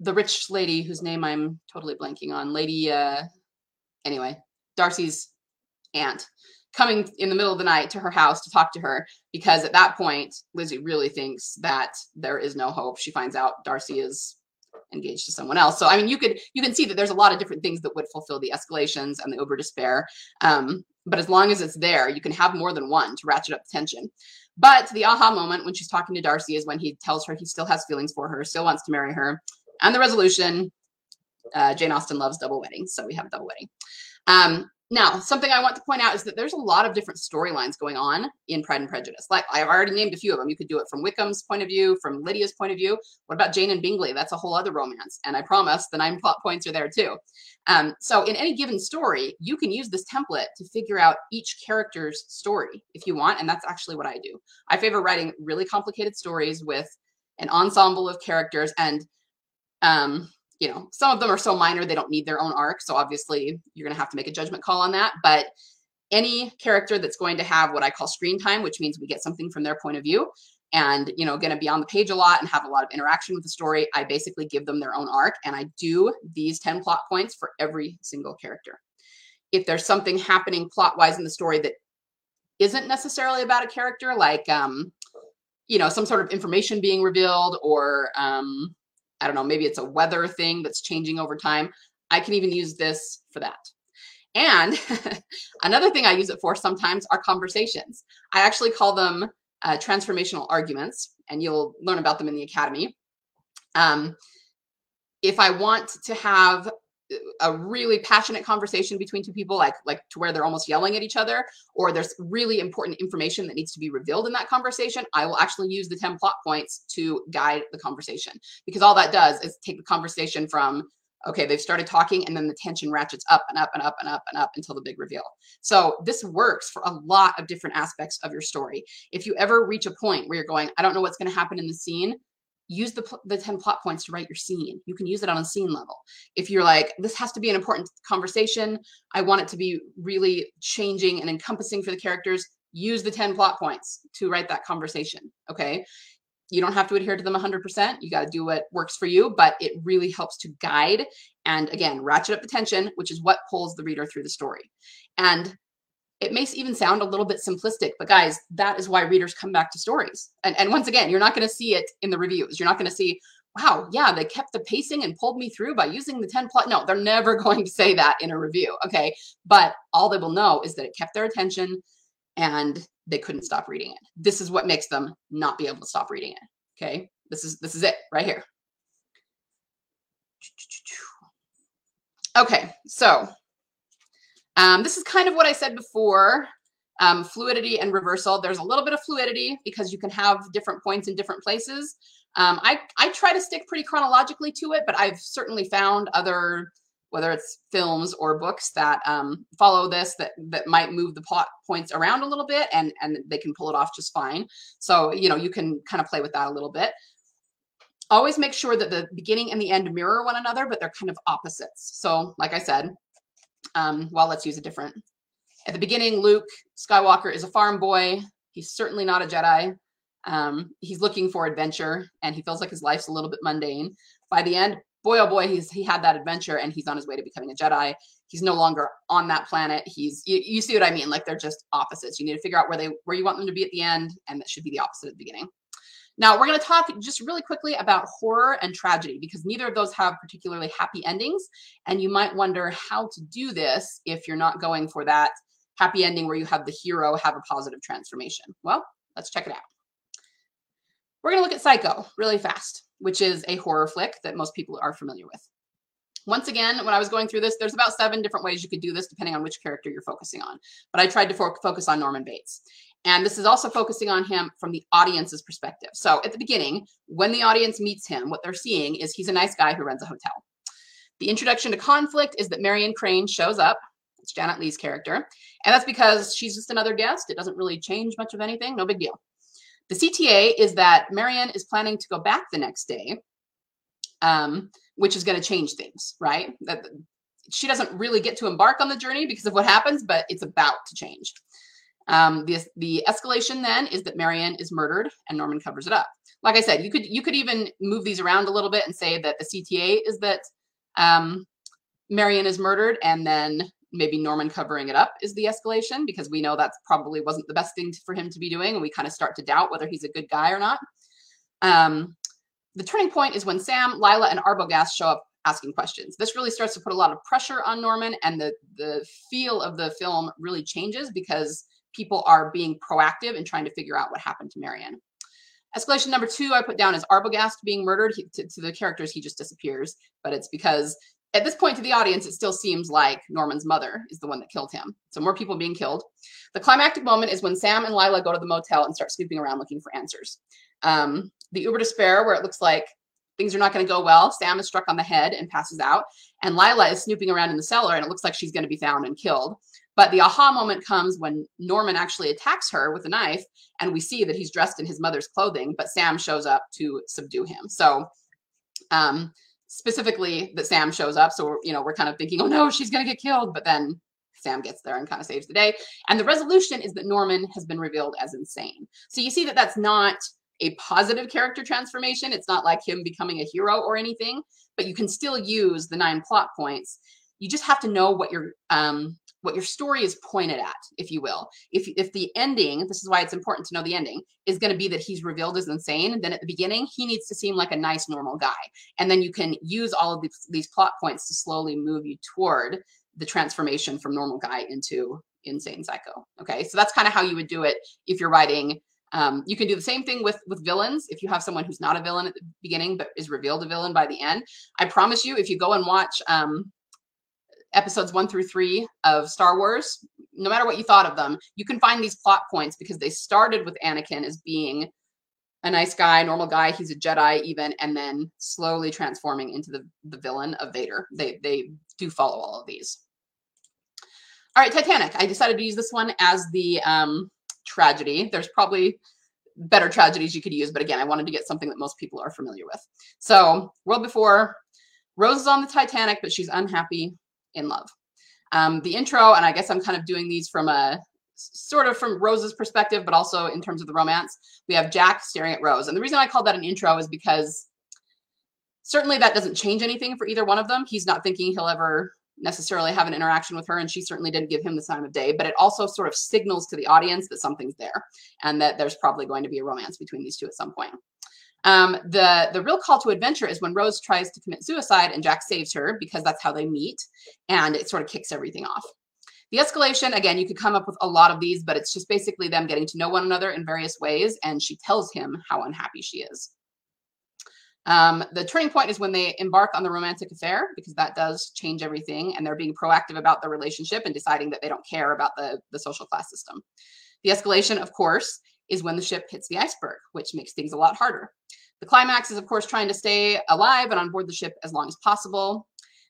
the rich lady whose name I'm totally blanking on, Lady, uh, anyway, Darcy's aunt coming in the middle of the night to her house to talk to her because at that point Lizzie really thinks that there is no hope. She finds out Darcy is engaged to someone else. So I mean, you could you can see that there's a lot of different things that would fulfill the escalations and the uber despair. Um, but as long as it's there, you can have more than one to ratchet up the tension. But the aha moment when she's talking to Darcy is when he tells her he still has feelings for her, still wants to marry her, and the resolution. Uh, Jane Austen loves double weddings, so we have a double wedding. Um, now, something I want to point out is that there's a lot of different storylines going on in Pride and Prejudice. Like I've already named a few of them. You could do it from Wickham's point of view, from Lydia's point of view. What about Jane and Bingley? That's a whole other romance. And I promise the nine plot points are there too. Um, so in any given story, you can use this template to figure out each character's story if you want. And that's actually what I do. I favor writing really complicated stories with an ensemble of characters and um, you know, some of them are so minor they don't need their own arc. So obviously you're going to have to make a judgment call on that. But any character that's going to have what I call screen time, which means we get something from their point of view and, you know, going to be on the page a lot and have a lot of interaction with the story, I basically give them their own arc and I do these 10 plot points for every single character. If there's something happening plot wise in the story that isn't necessarily about a character, like, um, you know, some sort of information being revealed or, um, I don't know, maybe it's a weather thing that's changing over time. I can even use this for that. And another thing I use it for sometimes are conversations. I actually call them uh, transformational arguments, and you'll learn about them in the academy. Um, if I want to have a really passionate conversation between two people like like to where they're almost yelling at each other or there's really important information that needs to be revealed in that conversation i will actually use the 10 plot points to guide the conversation. Because all that does is take the conversation from okay they've started talking and then the tension ratchets up and up and up and up and up until the big reveal. So this works for a lot of different aspects of your story. If you ever reach a point where you're going i don't know what's going to happen in the scene use the, the 10 plot points to write your scene. You can use it on a scene level. If you're like, this has to be an important conversation, I want it to be really changing and encompassing for the characters, use the 10 plot points to write that conversation. Okay. You don't have to adhere to them 100%. You got to do what works for you, but it really helps to guide and again, ratchet up the tension, which is what pulls the reader through the story. And it may even sound a little bit simplistic, but guys, that is why readers come back to stories. And, and once again, you're not going to see it in the reviews. You're not going to see, wow, yeah, they kept the pacing and pulled me through by using the 10 plot. No, they're never going to say that in a review. Okay. But all they will know is that it kept their attention and they couldn't stop reading it. This is what makes them not be able to stop reading it. Okay. This is this is it right here. Okay, so um, this is kind of what I said before, um, fluidity and reversal. There's a little bit of fluidity because you can have different points in different places. Um, I, I try to stick pretty chronologically to it, but I've certainly found other whether it's films or books that um, follow this that that might move the plot points around a little bit and and they can pull it off just fine so you know you can kind of play with that a little bit always make sure that the beginning and the end mirror one another but they're kind of opposites so like i said um, well let's use a different. At the beginning luke skywalker is a farm boy. He's certainly not a jedi. Um, he's looking for adventure and he feels like his life's a little bit mundane. By the end boy oh boy he's he had that adventure and he's on his way to becoming a jedi. He's no longer on that planet. He's you, you see what i mean? Like they're just opposites. You need to figure out where they where you want them to be at the end and that should be the opposite at the beginning now we're going to talk just really quickly about horror and tragedy because neither of those have particularly happy endings and you might wonder how to do this if you're not going for that happy ending where you have the hero have a positive transformation well let's check it out we're going to look at psycho really fast which is a horror flick that most people are familiar with. Once again, when I was going through this, there's about seven different ways you could do this depending on which character you're focusing on. But I tried to fo focus on Norman Bates. And this is also focusing on him from the audience's perspective. So at the beginning, when the audience meets him, what they're seeing is he's a nice guy who runs a hotel. The introduction to conflict is that Marion Crane shows up. It's Janet Leigh's character. And that's because she's just another guest. It doesn't really change much of anything. No big deal. The CTA is that Marion is planning to go back the next day, um, which is going to change things, right? That she doesn't really get to embark on the journey because of what happens, but it's about to change. Um, the, the escalation then is that Marion is murdered and Norman covers it up. Like I said, you could you could even move these around a little bit and say that the CTA is that um, Marion is murdered and then maybe Norman covering it up is the escalation because we know that probably wasn't the best thing for him to be doing. And we kind of start to doubt whether he's a good guy or not. Um, the turning point is when Sam, Lila, and Arbogast show up asking questions. This really starts to put a lot of pressure on Norman, and the, the feel of the film really changes because people are being proactive and trying to figure out what happened to Marion. Escalation number two, I put down is Arbogast being murdered. He, to, to, the characters, he just disappears, but it's because at this point to the audience, it still seems like Norman's mother is the one that killed him. So more people being killed. The climactic moment is when Sam and Lila go to the motel and start snooping around looking for answers. Um, the Uber despair, where it looks like things are not going to go well. Sam is struck on the head and passes out, and Lila is snooping around in the cellar, and it looks like she's going to be found and killed. But the aha moment comes when Norman actually attacks her with a knife, and we see that he's dressed in his mother's clothing, but Sam shows up to subdue him. So, um, specifically that Sam shows up. So, you know, we're kind of thinking, oh no, she's going to get killed. But then Sam gets there and kind of saves the day. And the resolution is that Norman has been revealed as insane. So you see that that's not a positive character transformation. It's not like him becoming a hero or anything, but you can still use the nine plot points. You just have to know what your um, what your story is pointed at, if you will. If if the ending, this is why it's important to know the ending, is going to be that he's revealed as insane, then at the beginning he needs to seem like a nice normal guy, and then you can use all of these, these plot points to slowly move you toward the transformation from normal guy into insane psycho. Okay, so that's kind of how you would do it if you're writing. Um, you can do the same thing with with villains. If you have someone who's not a villain at the beginning but is revealed a villain by the end, I promise you, if you go and watch um, episodes one through three of Star Wars, no matter what you thought of them, you can find these plot points because they started with Anakin as being a nice guy, normal guy. He's a Jedi even, and then slowly transforming into the, the villain of Vader. They they do follow all of these. All right, Titanic. I decided to use this one as the um, tragedy. There's probably better tragedies you could use, but again, I wanted to get something that most people are familiar with. So, world before, Rose is on the Titanic, but she's unhappy in love. Um, the intro, and I guess I'm kind of doing these from a sort of from Rose's perspective, but also in terms of the romance. We have Jack staring at Rose. And the reason I called that an intro is because certainly that doesn't change anything for either one of them. He's not thinking he'll ever necessarily have an interaction with her, and she certainly didn't give him the time of day, but it also sort of signals to the audience that something's there and that there's probably going to be a romance between these two at some point. Um, the, the real call to adventure is when Rose tries to commit suicide and Jack saves her because that's how they meet and it sort of kicks everything off. The escalation, again, you could come up with a lot of these, but it's just basically them getting to know one another in various ways and she tells him how unhappy she is. Um, the turning point is when they embark on the romantic affair because that does change everything and they're being proactive about the relationship and deciding that they don't care about the, the social class system. The escalation, of course, is when the ship hits the iceberg, which makes things a lot harder. The climax is, of course, trying to stay alive and on board the ship as long as possible.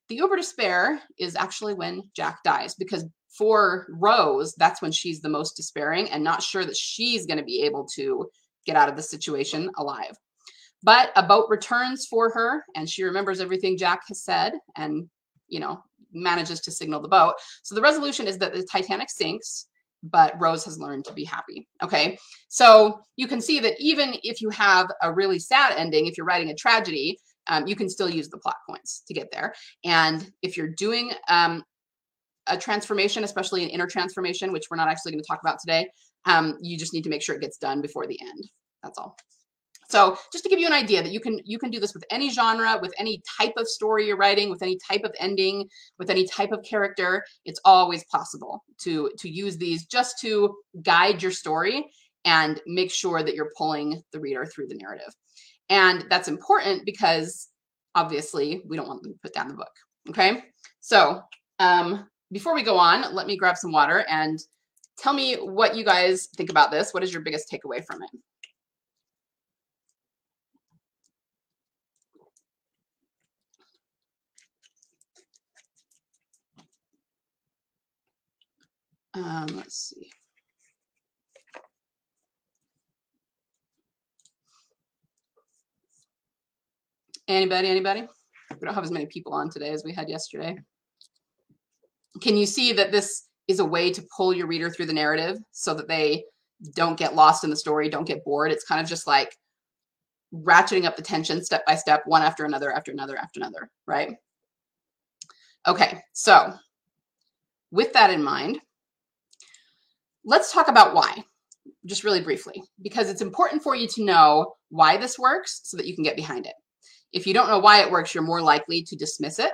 The uber despair is actually when Jack dies because for Rose, that's when she's the most despairing and not sure that she's going to be able to get out of the situation alive. But a boat returns for her and she remembers everything Jack has said and, you know, manages to signal the boat. So the resolution is that the Titanic sinks, but Rose has learned to be happy. Okay. So you can see that even if you have a really sad ending, if you're writing a tragedy, um, you can still use the plot points to get there. And if you're doing um, a transformation, especially an inner transformation, which we're not actually going to talk about today, um, you just need to make sure it gets done before the end. That's all. So just to give you an idea that you can you can do this with any genre, with any type of story you're writing, with any type of ending, with any type of character, it's always possible to to use these just to guide your story and make sure that you're pulling the reader through the narrative. And that's important because obviously we don't want them to put down the book. Okay. So um, before we go on, let me grab some water and tell me what you guys think about this. What is your biggest takeaway from it? Um, let's see. Anybody, anybody? We don't have as many people on today as we had yesterday. Can you see that this is a way to pull your reader through the narrative so that they don't get lost in the story, don't get bored? It's kind of just like ratcheting up the tension step by step, one after another, after another, after another, right? Okay, so with that in mind, let's talk about why, just really briefly, because it's important for you to know why this works so that you can get behind it. If you don't know why it works, you're more likely to dismiss it.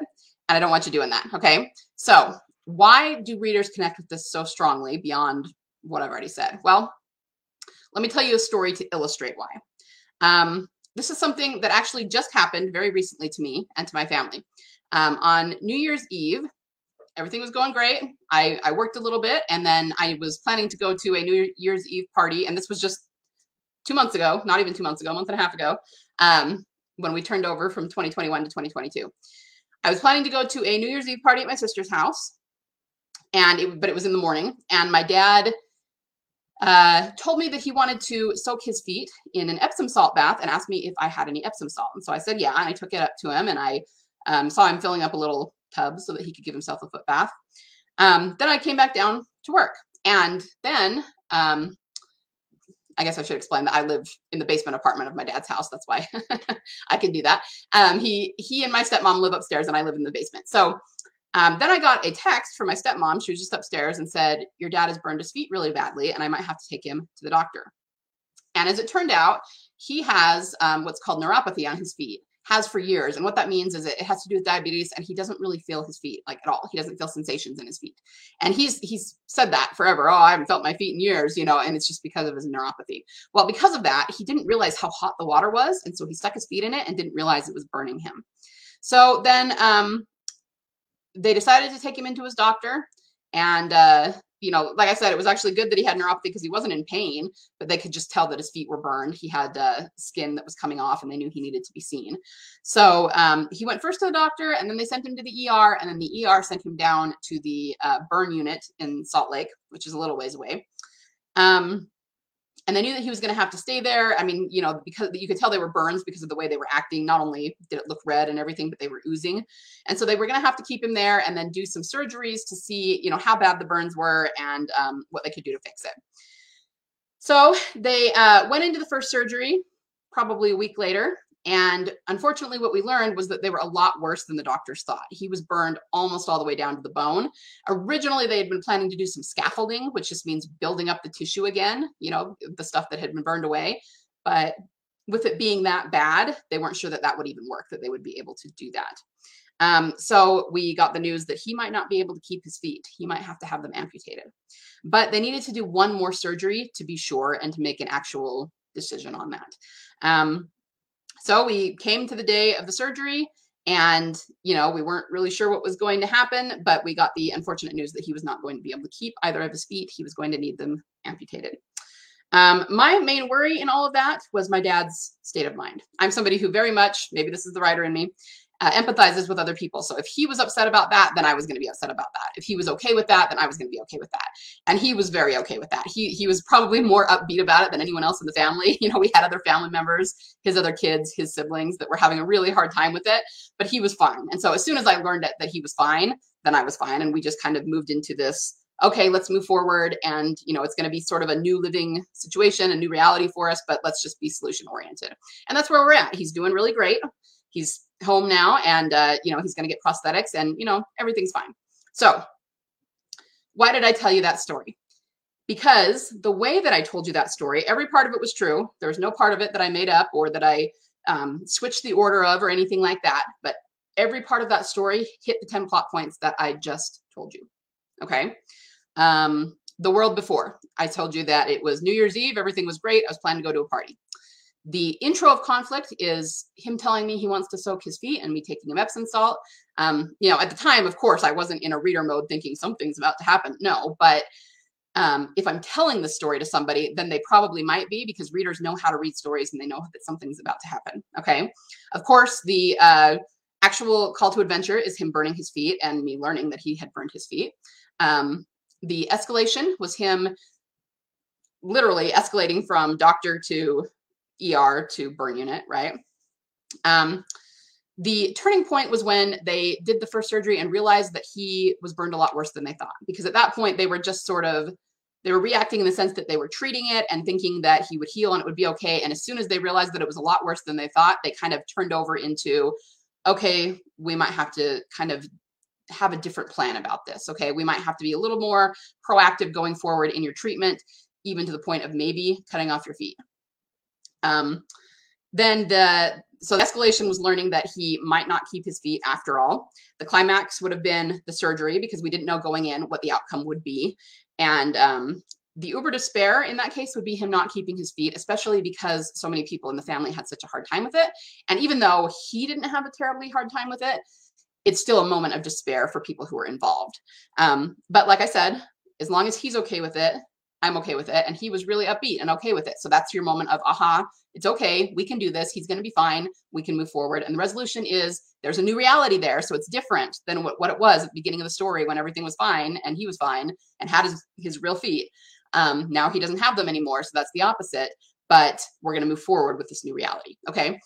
And I don't want you doing that. Okay. So, why do readers connect with this so strongly beyond what I've already said? Well, let me tell you a story to illustrate why. Um, this is something that actually just happened very recently to me and to my family. Um, on New Year's Eve, everything was going great. I, I worked a little bit and then I was planning to go to a New Year's Eve party. And this was just two months ago, not even two months ago, a month and a half ago, um, when we turned over from 2021 to 2022. I was planning to go to a New Year's Eve party at my sister's house. And it, but it was in the morning. And my dad uh, told me that he wanted to soak his feet in an Epsom salt bath and asked me if I had any Epsom salt. And so I said, yeah. And I took it up to him and I um, saw him filling up a little tub so that he could give himself a foot bath. Um, then I came back down to work. And then um, I guess I should explain that I live in the basement apartment of my dad's house. That's why I can do that. Um, he he and my stepmom live upstairs, and I live in the basement. So um, then I got a text from my stepmom. She was just upstairs and said, "Your dad has burned his feet really badly, and I might have to take him to the doctor." And as it turned out, he has um, what's called neuropathy on his feet has for years. And what that means is it has to do with diabetes and he doesn't really feel his feet like at all. He doesn't feel sensations in his feet. And he's he's said that forever. Oh, I haven't felt my feet in years, you know, and it's just because of his neuropathy. Well, because of that, he didn't realize how hot the water was. And so he stuck his feet in it and didn't realize it was burning him. So then um, they decided to take him into his doctor. And uh, you know, like I said, it was actually good that he had neuropathy because he wasn't in pain, but they could just tell that his feet were burned. He had uh, skin that was coming off, and they knew he needed to be seen. So um, he went first to the doctor, and then they sent him to the ER, and then the ER sent him down to the uh, burn unit in Salt Lake, which is a little ways away. Um, and they knew that he was going to have to stay there. I mean, you know, because you could tell they were burns because of the way they were acting. Not only did it look red and everything, but they were oozing. And so they were going to have to keep him there and then do some surgeries to see, you know, how bad the burns were and um, what they could do to fix it. So they uh, went into the first surgery probably a week later and unfortunately, what we learned was that they were a lot worse than the doctors thought. He was burned almost all the way down to the bone. Originally, they had been planning to do some scaffolding, which just means building up the tissue again, you know, the stuff that had been burned away. But with it being that bad, they weren't sure that that would even work, that they would be able to do that. Um, so we got the news that he might not be able to keep his feet. He might have to have them amputated. But they needed to do one more surgery to be sure and to make an actual decision on that. Um, so we came to the day of the surgery and, you know, we weren't really sure what was going to happen, but we got the unfortunate news that he was not going to be able to keep either of his feet. He was going to need them amputated. Um, my main worry in all of that was my dad's state of mind. I'm somebody who very much, maybe this is the writer in me, uh, empathizes with other people. So if he was upset about that, then I was going to be upset about that. If he was okay with that, then I was going to be okay with that. And he was very okay with that. He he was probably more upbeat about it than anyone else in the family. You know, we had other family members, his other kids, his siblings that were having a really hard time with it, but he was fine. And so as soon as I learned that, that he was fine, then I was fine. And we just kind of moved into this okay, let's move forward. And, you know, it's going to be sort of a new living situation, a new reality for us, but let's just be solution oriented. And that's where we're at. He's doing really great. He's home now and, uh, you know, he's going to get prosthetics and, you know, everything's fine. So why did I tell you that story? Because the way that I told you that story, every part of it was true. There was no part of it that I made up or that I um, switched the order of or anything like that. But every part of that story hit the 10 plot points that I just told you. Okay. Um, the world before, I told you that it was New Year's Eve, everything was great. I was planning to go to a party. The intro of conflict is him telling me he wants to soak his feet and me taking him Epsom salt. Um, you know, at the time, of course, I wasn't in a reader mode thinking something's about to happen. No, but um, if I'm telling the story to somebody, then they probably might be because readers know how to read stories and they know that something's about to happen. Okay. Of course, the uh, actual call to adventure is him burning his feet and me learning that he had burned his feet. Um, the escalation was him literally escalating from doctor to ER to burn unit, right? Um, the turning point was when they did the first surgery and realized that he was burned a lot worse than they thought. Because at that point, they were just sort of they were reacting in the sense that they were treating it and thinking that he would heal and it would be okay. And as soon as they realized that it was a lot worse than they thought, they kind of turned over into, okay, we might have to kind of have a different plan about this. Okay, we might have to be a little more proactive going forward in your treatment, even to the point of maybe cutting off your feet. Um, then the so the escalation was learning that he might not keep his feet after all. The climax would have been the surgery because we didn't know going in what the outcome would be, and um, the uber despair in that case would be him not keeping his feet, especially because so many people in the family had such a hard time with it. And even though he didn't have a terribly hard time with it, it's still a moment of despair for people who are involved. Um, but like I said, as long as he's okay with it, I'm okay with it. And he was really upbeat and okay with it. So that's your moment of, aha, it's okay. We can do this. He's going to be fine. We can move forward. And the resolution is there's a new reality there. So it's different than what, what it was at the beginning of the story when everything was fine and he was fine and had his, his real feet. Um, now he doesn't have them anymore. So that's the opposite. But we're going to move forward with this new reality. Okay.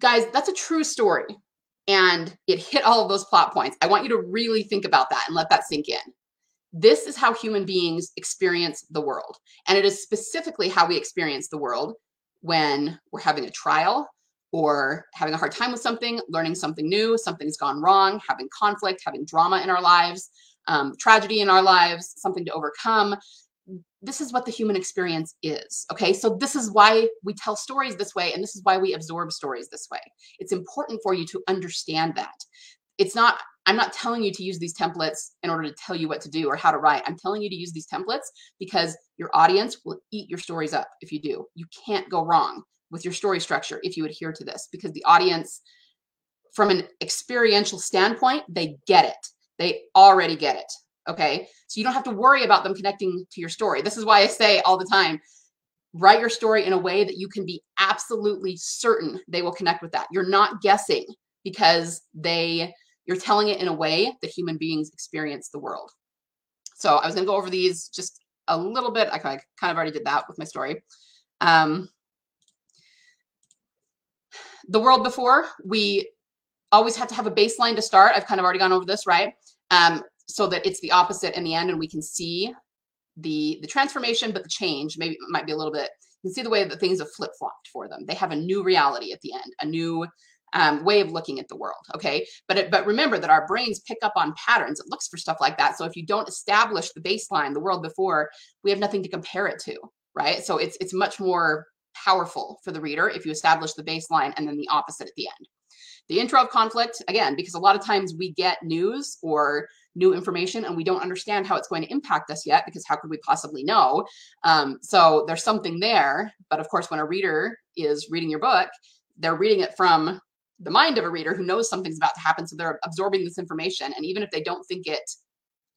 Guys, that's a true story and it hit all of those plot points. I want you to really think about that and let that sink in. This is how human beings experience the world. And it is specifically how we experience the world when we're having a trial or having a hard time with something, learning something new, something's gone wrong, having conflict, having drama in our lives, um, tragedy in our lives, something to overcome this is what the human experience is. Okay. So this is why we tell stories this way. And this is why we absorb stories this way. It's important for you to understand that. It's not, I'm not telling you to use these templates in order to tell you what to do or how to write. I'm telling you to use these templates because your audience will eat your stories up if you do. You can't go wrong with your story structure if you adhere to this because the audience, from an experiential standpoint, they get it. They already get it. Okay. So you don't have to worry about them connecting to your story. This is why I say all the time write your story in a way that you can be absolutely certain they will connect with that. You're not guessing because they you're telling it in a way that human beings experience the world. So I was going to go over these just a little bit. I kind of already did that with my story. Um, the world before, we always have to have a baseline to start. I've kind of already gone over this, right? Um, so that it's the opposite in the end and we can see the the transformation but the change maybe might be a little bit you can see the way that things have flip-flopped for them they have a new reality at the end a new um, way of looking at the world okay but it, but remember that our brains pick up on patterns it looks for stuff like that so if you don't establish the baseline the world before we have nothing to compare it to right so it's it's much more powerful for the reader if you establish the baseline and then the opposite at the end the intro of conflict again because a lot of times we get news or new information and we don't understand how it's going to impact us yet because how could we possibly know? Um, so there's something there. But of course, when a reader is reading your book, they're reading it from the mind of a reader who knows something's about to happen. So they're absorbing this information. And even if they don't think it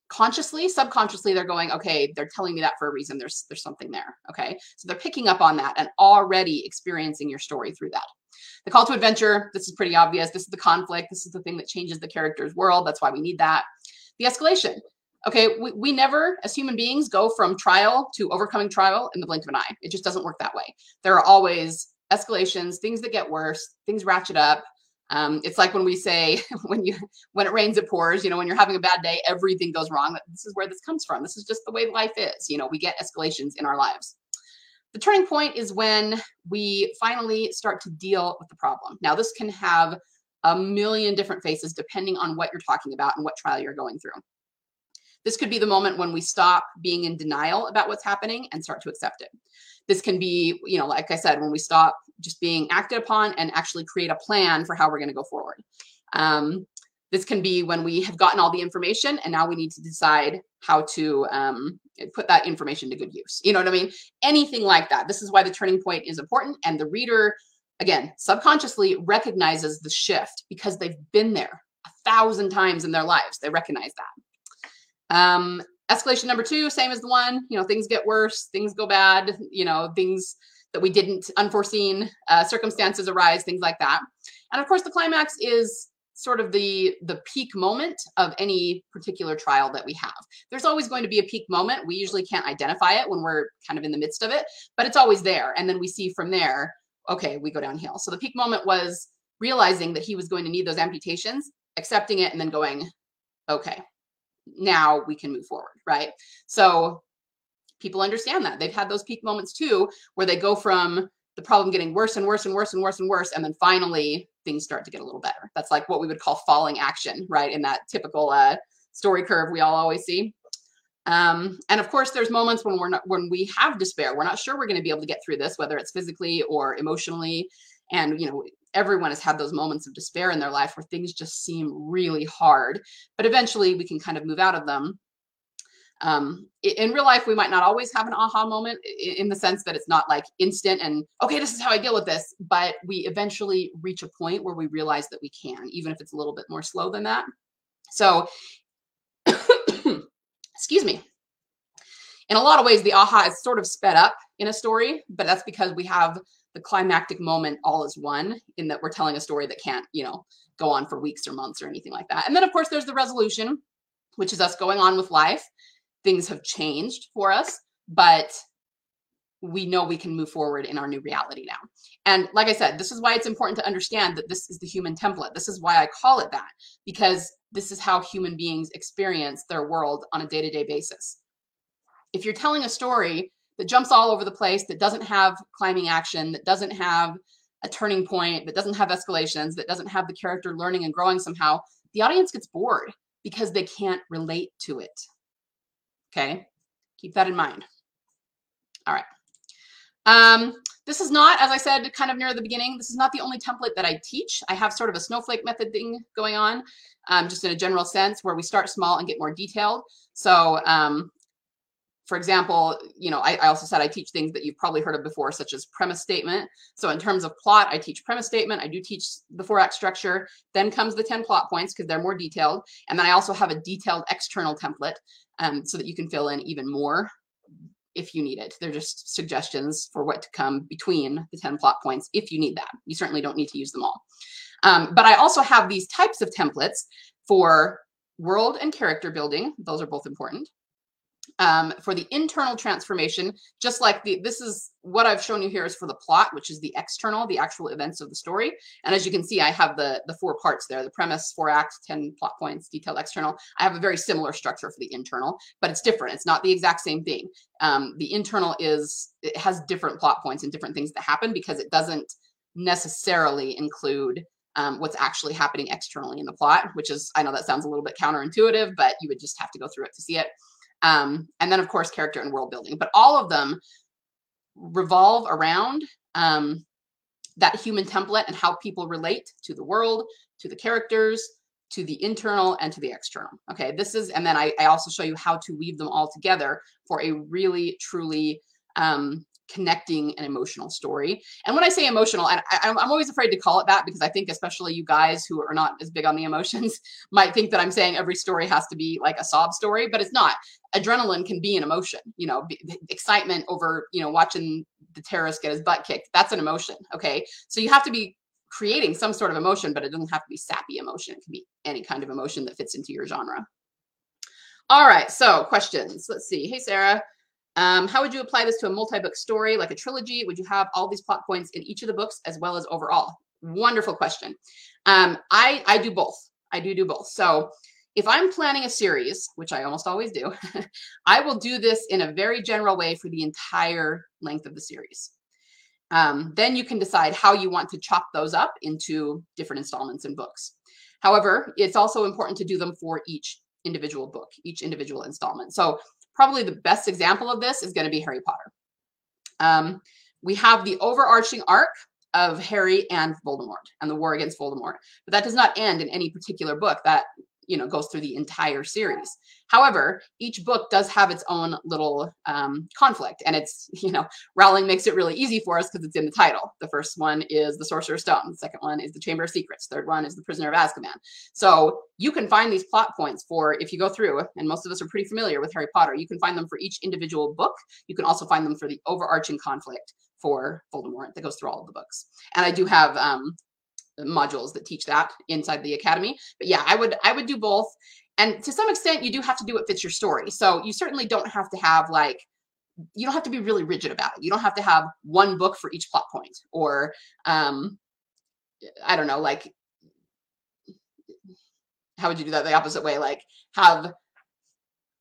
consciously, subconsciously, they're going, okay, they're telling me that for a reason. There's there's something there. Okay. So they're picking up on that and already experiencing your story through that. The call to adventure, this is pretty obvious. This is the conflict. This is the thing that changes the character's world. That's why we need that. The escalation. Okay, we, we never, as human beings, go from trial to overcoming trial in the blink of an eye. It just doesn't work that way. There are always escalations, things that get worse, things ratchet up. Um, it's like when we say when you when it rains it pours. You know, when you're having a bad day, everything goes wrong. This is where this comes from. This is just the way life is. You know, we get escalations in our lives. The turning point is when we finally start to deal with the problem. Now, this can have a million different faces depending on what you're talking about and what trial you're going through. This could be the moment when we stop being in denial about what's happening and start to accept it. This can be, you know, like I said, when we stop just being acted upon and actually create a plan for how we're going to go forward. Um, this can be when we have gotten all the information and now we need to decide how to um, put that information to good use. You know what I mean? Anything like that. This is why the turning point is important. And the reader, again, subconsciously recognizes the shift because they've been there a thousand times in their lives. They recognize that. Um, escalation number two, same as the one, you know, things get worse, things go bad, you know, things that we didn't unforeseen uh, circumstances arise, things like that. And of course, the climax is sort of the the peak moment of any particular trial that we have. There's always going to be a peak moment. We usually can't identify it when we're kind of in the midst of it, but it's always there. And then we see from there, okay, we go downhill. So the peak moment was realizing that he was going to need those amputations, accepting it, and then going, okay, now we can move forward, right? So people understand that. They've had those peak moments too, where they go from the problem getting worse and worse and worse and worse and worse, and then finally things start to get a little better. That's like what we would call falling action, right? In that typical uh, story curve we all always see. Um, and of course, there's moments when we're not when we have despair. We're not sure we're going to be able to get through this, whether it's physically or emotionally. And you know, everyone has had those moments of despair in their life where things just seem really hard, but eventually we can kind of move out of them. Um, in real life, we might not always have an aha moment in the sense that it's not like instant and okay, this is how I deal with this, but we eventually reach a point where we realize that we can, even if it's a little bit more slow than that. So, excuse me. In a lot of ways, the aha is sort of sped up in a story, but that's because we have the climactic moment all is one in that we're telling a story that can't, you know, go on for weeks or months or anything like that. And then of course there's the resolution, which is us going on with life. Things have changed for us, but we know we can move forward in our new reality now. And like I said, this is why it's important to understand that this is the human template. This is why I call it that, because this is how human beings experience their world on a day to day basis. If you're telling a story that jumps all over the place, that doesn't have climbing action, that doesn't have a turning point, that doesn't have escalations, that doesn't have the character learning and growing somehow, the audience gets bored because they can't relate to it. Okay, keep that in mind. All right. Um, this is not, as I said, kind of near the beginning, this is not the only template that I teach. I have sort of a snowflake method thing going on, um, just in a general sense, where we start small and get more detailed. So um, for example, you know, I, I, also said I teach things that you've probably heard of before, such as premise statement. So in terms of plot, I teach premise statement. I do teach the four act structure. Then comes the 10 plot points because they're more detailed. And then I also have a detailed external template um, so that you can fill in even more if you need it. They're just suggestions for what to come between the 10 plot points if you need that. You certainly don't need to use them all. Um, but I also have these types of templates for world and character building. Those are both important um, for the internal transformation, just like the, this is what I've shown you here is for the plot, which is the external, the actual events of the story. And as you can see, I have the, the four parts there, the premise, four acts, 10 plot points, detailed external. I have a very similar structure for the internal, but it's different. It's not the exact same thing. Um, the internal is, it has different plot points and different things that happen because it doesn't necessarily include um, what's actually happening externally in the plot, which is, I know that sounds a little bit counterintuitive, but you would just have to go through it to see it. Um, and then, of course, character and world building. But all of them revolve around um, that human template and how people relate to the world, to the characters, to the internal and to the external. Okay, this is, and then I, I also show you how to weave them all together for a really, truly um, connecting an emotional story. And when I say emotional, I, am always afraid to call it that because I think especially you guys who are not as big on the emotions might think that I'm saying every story has to be like a sob story, but it's not. Adrenaline can be an emotion, you know, excitement over, you know, watching the terrorist get his butt kicked. That's an emotion. Okay. So you have to be creating some sort of emotion, but it doesn't have to be sappy emotion. It can be any kind of emotion that fits into your genre. All right, so questions. Let's see. Hey, Sarah. Um, how would you apply this to a multi-book story, like a trilogy? Would you have all these plot points in each of the books as well as overall? Wonderful question. Um, I, I do both. I do do both. So if I'm planning a series, which I almost always do, I will do this in a very general way for the entire length of the series. Um, then you can decide how you want to chop those up into different installments and books. However, it's also important to do them for each individual book, each individual installment. So probably the best example of this is going to be Harry Potter. Um, we have the overarching arc of Harry and Voldemort and the war against Voldemort, but that does not end in any particular book. That you know goes through the entire series. However each book does have its own little um, conflict and it's you know rowling makes it really easy for us because it's in the title. The first one is the sorcerer's stone the second one is the chamber of secrets third one is the prisoner of azkaban. So you can find these plot points for if you go through and most of us are pretty familiar with harry potter you can find them for each individual book. You can also find them for the overarching conflict for Voldemort that goes through all of the books. And I do have um, modules that teach that inside the academy. But yeah, I would I would do both. And to some extent, you do have to do what fits your story. So you certainly don't have to have like you don't have to be really rigid about it. You don't have to have one book for each plot point or um I don't know, like how would you do that the opposite way? Like have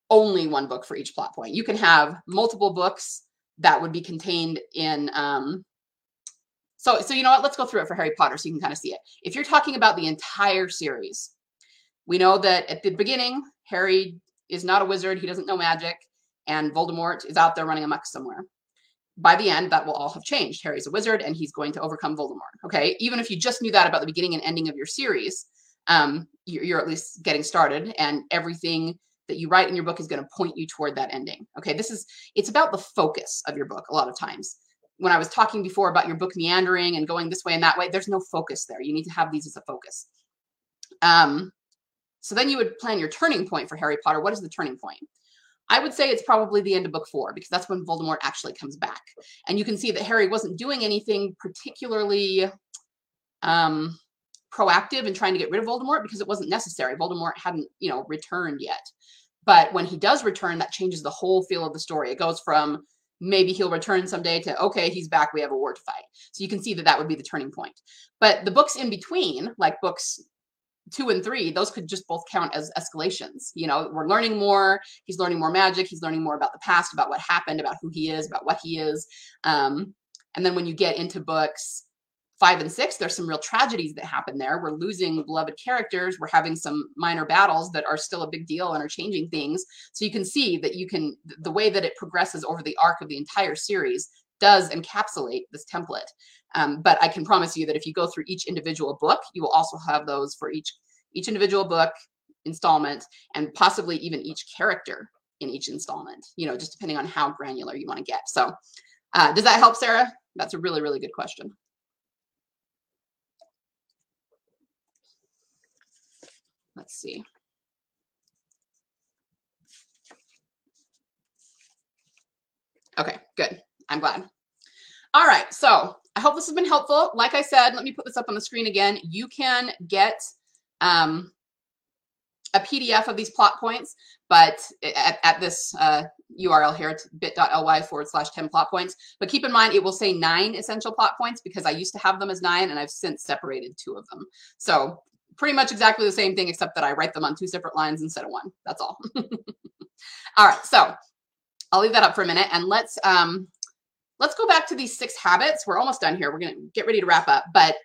only one book for each plot point. You can have multiple books that would be contained in um so, so you know what? Let's go through it for Harry Potter so you can kind of see it. If you're talking about the entire series, we know that at the beginning, Harry is not a wizard. He doesn't know magic. And Voldemort is out there running amok somewhere. By the end, that will all have changed. Harry's a wizard and he's going to overcome Voldemort. Okay. Even if you just knew that about the beginning and ending of your series, um, you're, you're at least getting started and everything that you write in your book is going to point you toward that ending. Okay. This is, it's about the focus of your book a lot of times when I was talking before about your book meandering and going this way and that way, there's no focus there. You need to have these as a focus. Um, so then you would plan your turning point for Harry Potter. What is the turning point? I would say it's probably the end of book four because that's when Voldemort actually comes back. And you can see that Harry wasn't doing anything particularly um, proactive in trying to get rid of Voldemort because it wasn't necessary. Voldemort hadn't, you know, returned yet. But when he does return, that changes the whole feel of the story. It goes from maybe he'll return someday to okay he's back we have a war to fight. So you can see that that would be the turning point. But the books in between like books two and three those could just both count as escalations. You know we're learning more he's learning more magic he's learning more about the past about what happened about who he is about what he is. Um, and then when you get into books five and six, there's some real tragedies that happen there. We're losing beloved characters. We're having some minor battles that are still a big deal and are changing things. So you can see that you can, the way that it progresses over the arc of the entire series does encapsulate this template. Um, but I can promise you that if you go through each individual book, you will also have those for each each individual book installment and possibly even each character in each installment, you know, just depending on how granular you want to get. So uh, does that help, Sarah? That's a really, really good question. Let's see. Okay, good. I'm glad. All right, so I hope this has been helpful. Like I said, let me put this up on the screen again. You can get um, a PDF of these plot points, but at, at this uh, URL here, bit.ly forward slash 10 plot points. But keep in mind, it will say nine essential plot points because I used to have them as nine and I've since separated two of them. So pretty much exactly the same thing, except that I write them on two separate lines instead of one. That's all. all right, so I'll leave that up for a minute and let's um, let's go back to these six habits. We're almost done here. We're gonna get ready to wrap up, but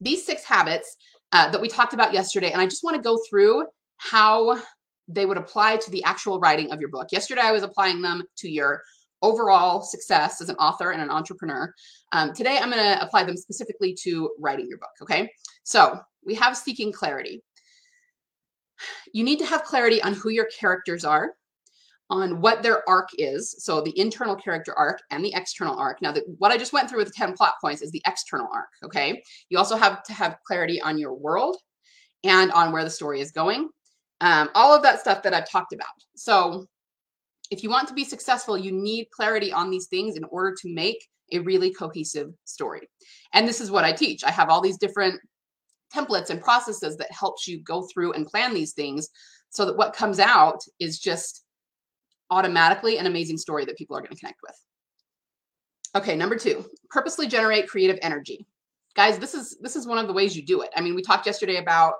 these six habits uh, that we talked about yesterday, and I just want to go through how they would apply to the actual writing of your book. Yesterday, I was applying them to your overall success as an author and an entrepreneur. Um, today, I'm going to apply them specifically to writing your book. Okay. So we have seeking clarity. You need to have clarity on who your characters are, on what their arc is. So the internal character arc and the external arc. Now, the, what I just went through with the 10 plot points is the external arc. Okay. You also have to have clarity on your world and on where the story is going. Um, all of that stuff that I've talked about. So if you want to be successful, you need clarity on these things in order to make a really cohesive story. And this is what I teach. I have all these different templates and processes that helps you go through and plan these things so that what comes out is just automatically an amazing story that people are going to connect with. Okay, number 2, purposely generate creative energy. Guys, this is this is one of the ways you do it. I mean, we talked yesterday about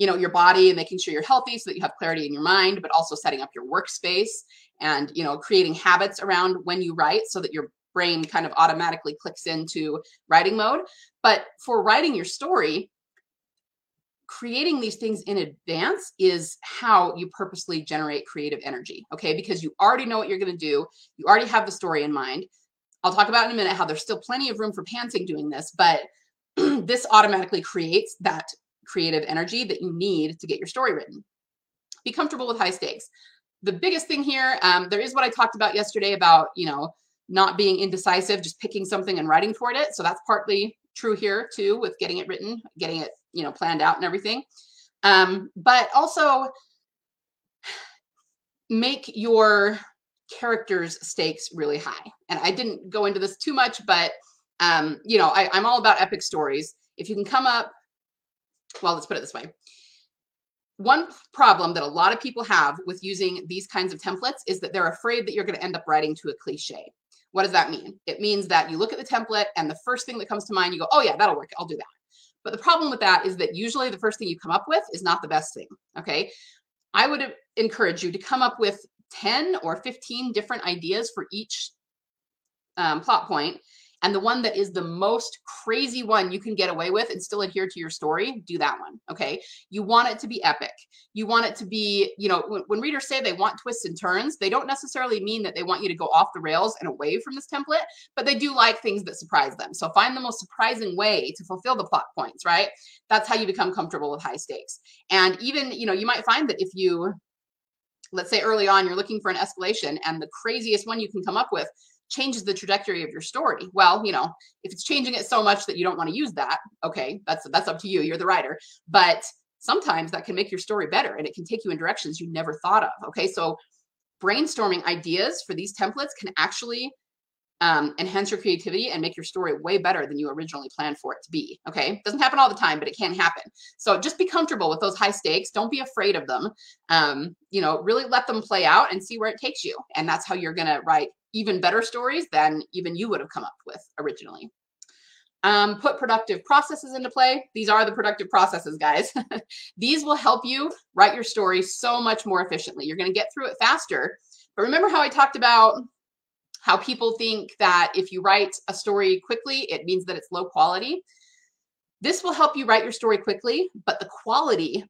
you know your body and making sure you're healthy so that you have clarity in your mind but also setting up your workspace and you know creating habits around when you write so that your brain kind of automatically clicks into writing mode. But for writing your story creating these things in advance is how you purposely generate creative energy okay? Because you already know what you're going to do. You already have the story in mind. I'll talk about in a minute how there's still plenty of room for pantsing doing this but this automatically creates that creative energy that you need to get your story written. Be comfortable with high stakes. The biggest thing here, um, there is what I talked about yesterday about, you know, not being indecisive, just picking something and writing toward it. So that's partly true here too, with getting it written, getting it, you know, planned out and everything. Um, but also make your characters stakes really high. And I didn't go into this too much, but um, you know, I, I'm all about epic stories. If you can come up well, let's put it this way. One problem that a lot of people have with using these kinds of templates is that they're afraid that you're going to end up writing to a cliche. What does that mean? It means that you look at the template and the first thing that comes to mind, you go, oh, yeah, that'll work. I'll do that. But the problem with that is that usually the first thing you come up with is not the best thing. Okay. I would encourage you to come up with 10 or 15 different ideas for each um, plot point and the one that is the most crazy one you can get away with and still adhere to your story, do that one. Okay. You want it to be epic. You want it to be, you know, when, when, readers say they want twists and turns, they don't necessarily mean that they want you to go off the rails and away from this template, but they do like things that surprise them. So find the most surprising way to fulfill the plot points, right? That's how you become comfortable with high stakes. And even, you know, you might find that if you, let's say early on, you're looking for an escalation and the craziest one you can come up with changes the trajectory of your story. Well, you know, if it's changing it so much that you don't want to use that, okay, that's that's up to you. You're the writer. But sometimes that can make your story better and it can take you in directions you never thought of. Okay, so brainstorming ideas for these templates can actually um, enhance your creativity and make your story way better than you originally planned for it to be. Okay, doesn't happen all the time, but it can happen. So just be comfortable with those high stakes. Don't be afraid of them. Um, you know, really let them play out and see where it takes you. And that's how you're gonna write even better stories than even you would have come up with originally. Um, put productive processes into play. These are the productive processes, guys. These will help you write your story so much more efficiently. You're going to get through it faster. But remember how I talked about how people think that if you write a story quickly, it means that it's low quality. This will help you write your story quickly, but the quality,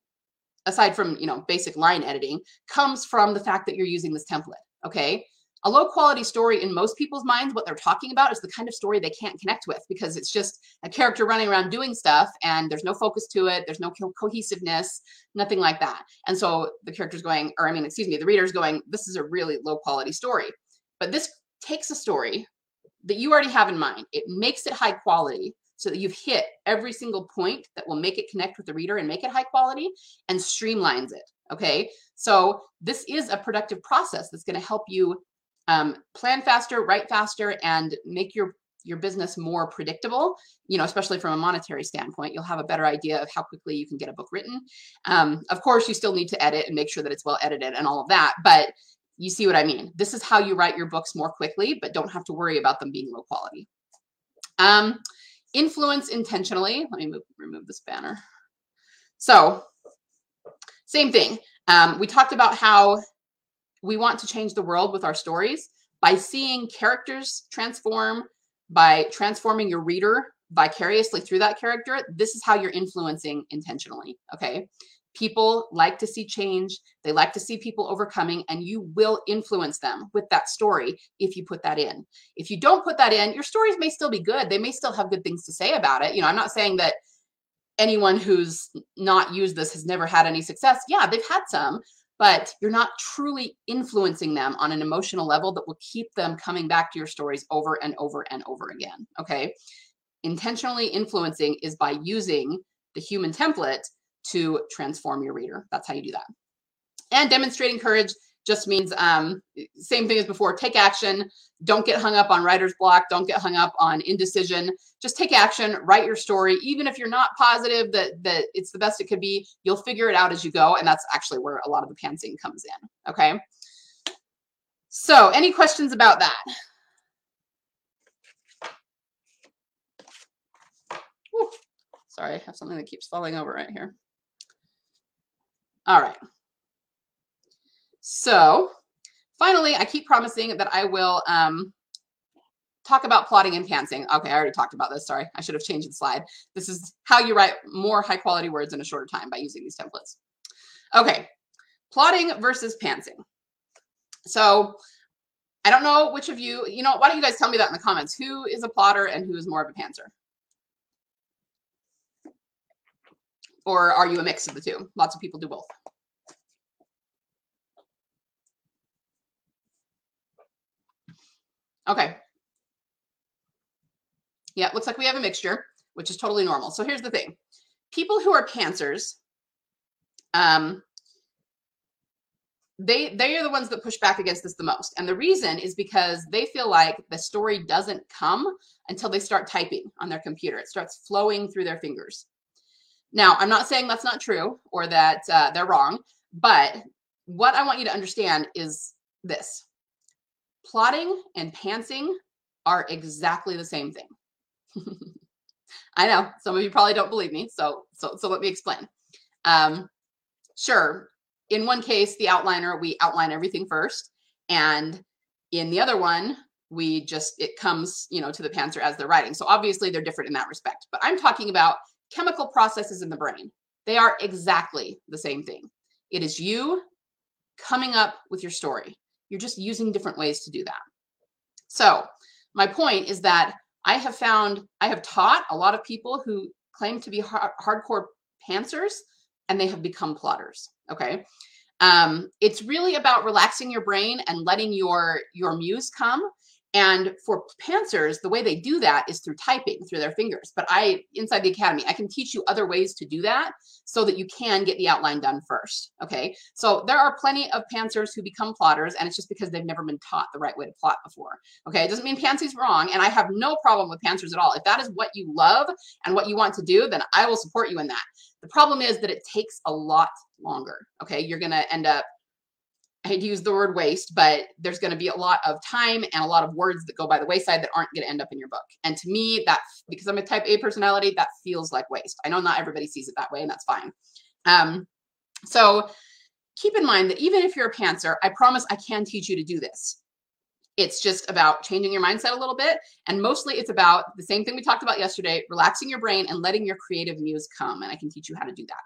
aside from you know basic line editing, comes from the fact that you're using this template. Okay, a low quality story in most people's minds what they're talking about is the kind of story they can't connect with because it's just a character running around doing stuff and there's no focus to it there's no co- cohesiveness nothing like that. And so the character's going or i mean excuse me the reader's going this is a really low quality story. But this takes a story that you already have in mind. It makes it high quality so that you've hit every single point that will make it connect with the reader and make it high quality and streamlines it okay? So this is a productive process that's going to help you um, plan faster, write faster, and make your your business more predictable you know especially from a monetary standpoint. You'll have a better idea of how quickly you can get a book written. Um, of course you still need to edit and make sure that it's well edited and all of that but you see what i mean. This is how you write your books more quickly but don't have to worry about them being low quality. Um, influence intentionally. Let me move, remove this banner. So same thing. Um, we talked about how we want to change the world with our stories by seeing characters transform, by transforming your reader vicariously through that character. This is how you're influencing intentionally. Okay. People like to see change. They like to see people overcoming, and you will influence them with that story if you put that in. If you don't put that in, your stories may still be good. They may still have good things to say about it. You know, I'm not saying that anyone who's not used this has never had any success. Yeah, they've had some, but you're not truly influencing them on an emotional level that will keep them coming back to your stories over and over and over again. Okay. Intentionally influencing is by using the human template to transform your reader. That's how you do that. And demonstrating courage just means um, same thing as before. Take action. Don't get hung up on writer's block. Don't get hung up on indecision. Just take action. Write your story, even if you're not positive that that it's the best it could be. You'll figure it out as you go, and that's actually where a lot of the pantsing comes in. Okay. So, any questions about that? Whew. Sorry, I have something that keeps falling over right here. All right. So finally, I keep promising that I will um, talk about plotting and pantsing. Okay, I already talked about this. Sorry, I should have changed the slide. This is how you write more high quality words in a shorter time by using these templates. Okay, plotting versus pantsing. So I don't know which of you, you know, why don't you guys tell me that in the comments? Who is a plotter and who is more of a pantser? Or are you a mix of the two? Lots of people do both. Okay. Yeah, looks like we have a mixture, which is totally normal. So here's the thing. People who are pantsers, um, they they are the ones that push back against this the most. And the reason is because they feel like the story doesn't come until they start typing on their computer. It starts flowing through their fingers. Now, I'm not saying that's not true or that uh, they're wrong, but what I want you to understand is this plotting and pantsing are exactly the same thing. I know some of you probably don't believe me, so so so let me explain. Um, sure, in one case, the outliner we outline everything first, and in the other one, we just it comes you know to the pantser as they're writing. So obviously they're different in that respect. But I'm talking about chemical processes in the brain. They are exactly the same thing. It is you coming up with your story. You're just using different ways to do that. So my point is that I have found, I have taught a lot of people who claim to be hard, hardcore pantsers and they have become plotters. Okay. Um, it's really about relaxing your brain and letting your your muse come and for pantsers, the way they do that is through typing through their fingers. But I, inside the academy, I can teach you other ways to do that so that you can get the outline done first. Okay. So there are plenty of pantsers who become plotters, and it's just because they've never been taught the right way to plot before. Okay. It doesn't mean pantsy's wrong. And I have no problem with pantsers at all. If that is what you love and what you want to do, then I will support you in that. The problem is that it takes a lot longer. Okay. You're going to end up I hate to use the word waste, but there's going to be a lot of time and a lot of words that go by the wayside that aren't going to end up in your book. And to me, that because I'm a type A personality, that feels like waste. I know not everybody sees it that way, and that's fine. Um, so keep in mind that even if you're a pantser, I promise I can teach you to do this. It's just about changing your mindset a little bit. And mostly it's about the same thing we talked about yesterday relaxing your brain and letting your creative muse come. And I can teach you how to do that.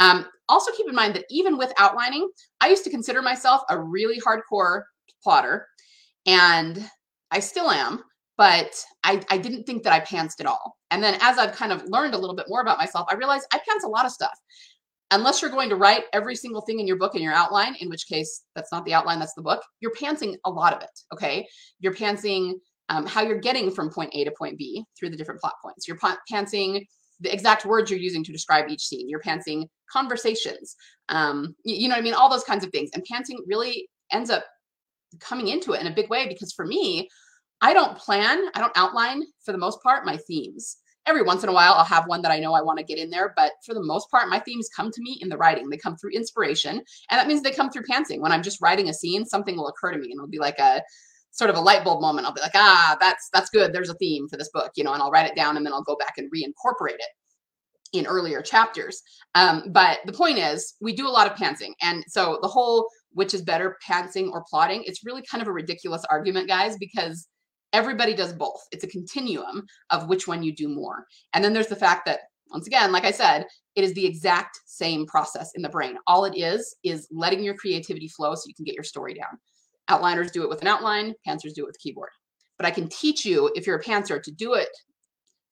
Um, also keep in mind that even with outlining, I used to consider myself a really hardcore plotter, and I still am, but I, I didn't think that I pantsed at all. And then as I've kind of learned a little bit more about myself, I realized I pants a lot of stuff. Unless you're going to write every single thing in your book in your outline, in which case that's not the outline, that's the book, you're pantsing a lot of it. Okay. You're pantsing um, how you're getting from point A to point B through the different plot points. You're pantsing the exact words you're using to describe each scene. You're pantsing conversations. Um, you, you know what I mean? All those kinds of things. And pantsing really ends up coming into it in a big way because for me, I don't plan, I don't outline for the most part my themes. Every once in a while, I'll have one that I know I want to get in there, but for the most part, my themes come to me in the writing. They come through inspiration, and that means they come through pantsing. When I'm just writing a scene, something will occur to me, and it'll be like a sort of a light bulb moment. I'll be like, ah, that's that's good. There's a theme for this book, you know, and I'll write it down and then I'll go back and reincorporate it in earlier chapters. Um, but the point is, we do a lot of pantsing, and so the whole which is better, pantsing or plotting, it's really kind of a ridiculous argument, guys, because everybody does both. It's a continuum of which one you do more. And then there's the fact that once again, like I said, it is the exact same process in the brain. All it is is letting your creativity flow so you can get your story down. Outliners do it with an outline, pantsers do it with keyboard. But I can teach you, if you're a pantser, to do it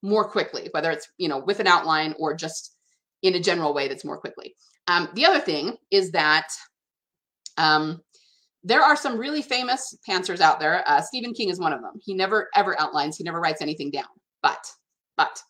more quickly, whether it's, you know, with an outline or just in a general way that's more quickly. Um, the other thing is that um, there are some really famous pantsers out there. Uh, Stephen King is one of them. He never ever outlines. He never writes anything down. But, but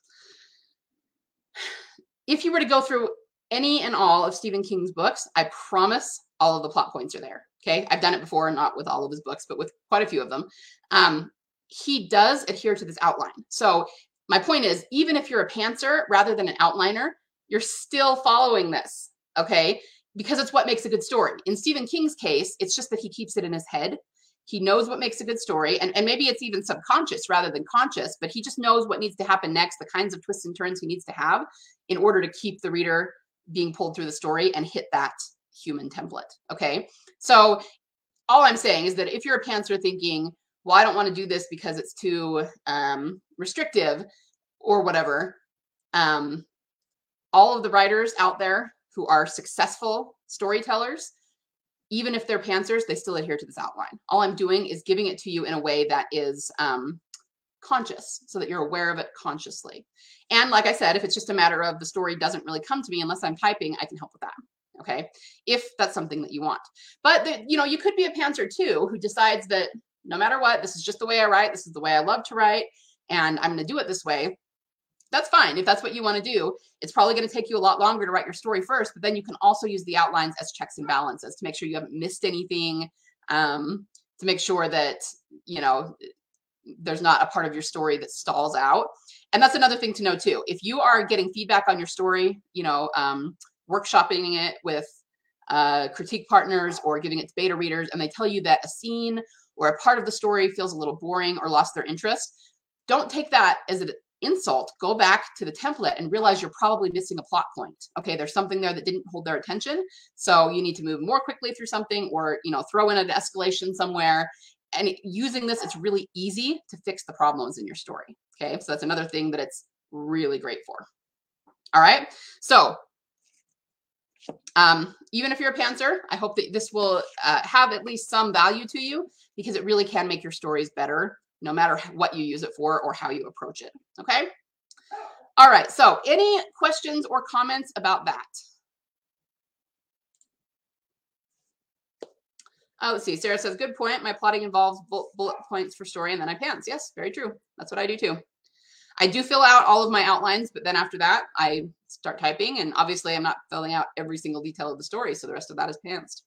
if you were to go through any and all of Stephen King's books, I promise all of the plot points are there. Okay, I've done it before, not with all of his books, but with quite a few of them. Um, he does adhere to this outline. So my point is, even if you're a pantser rather than an outliner, you're still following this. Okay, because it's what makes a good story. In Stephen King's case, it's just that he keeps it in his head. He knows what makes a good story, and, and maybe it's even subconscious rather than conscious, but he just knows what needs to happen next, the kinds of twists and turns he needs to have in order to keep the reader being pulled through the story and hit that human template. Okay. So all I'm saying is that if you're a pantser thinking, well, I don't want to do this because it's too um, restrictive or whatever, um, all of the writers out there who are successful storytellers, even if they're pantsers, they still adhere to this outline. All I'm doing is giving it to you in a way that is um, conscious so that you're aware of it consciously. And like I said, if it's just a matter of the story doesn't really come to me unless I'm typing, I can help with that. Okay. If that's something that you want. But the, you know, you could be a pantser too who decides that no matter what, this is just the way I write. This is the way I love to write. And I'm going to do it this way. That's fine. If that's what you want to do, it's probably going to take you a lot longer to write your story first, but then you can also use the outlines as checks and balances to make sure you haven't missed anything, um, to make sure that, you know, there's not a part of your story that stalls out. And that's another thing to know too. If you are getting feedback on your story, you know, um, workshopping it with uh, critique partners or giving it to beta readers, and they tell you that a scene or a part of the story feels a little boring or lost their interest, don't take that as an insult. Go back to the template and realize you're probably missing a plot point. Okay, there's something there that didn't hold their attention, so you need to move more quickly through something, or you know, throw in an escalation somewhere. And using this, it's really easy to fix the problems in your story. Okay, so that's another thing that it's really great for. All right, so um, even if you're a pantser, I hope that this will uh, have at least some value to you because it really can make your stories better no matter what you use it for or how you approach it. Okay. All right. So any questions or comments about that? Oh, let's see. Sarah says, good point. My plotting involves bullet points for story and then I pants. Yes, very true. That's what I do too. I do fill out all of my outlines, but then after that, I start typing. And obviously, I'm not filling out every single detail of the story. So the rest of that is pantsed.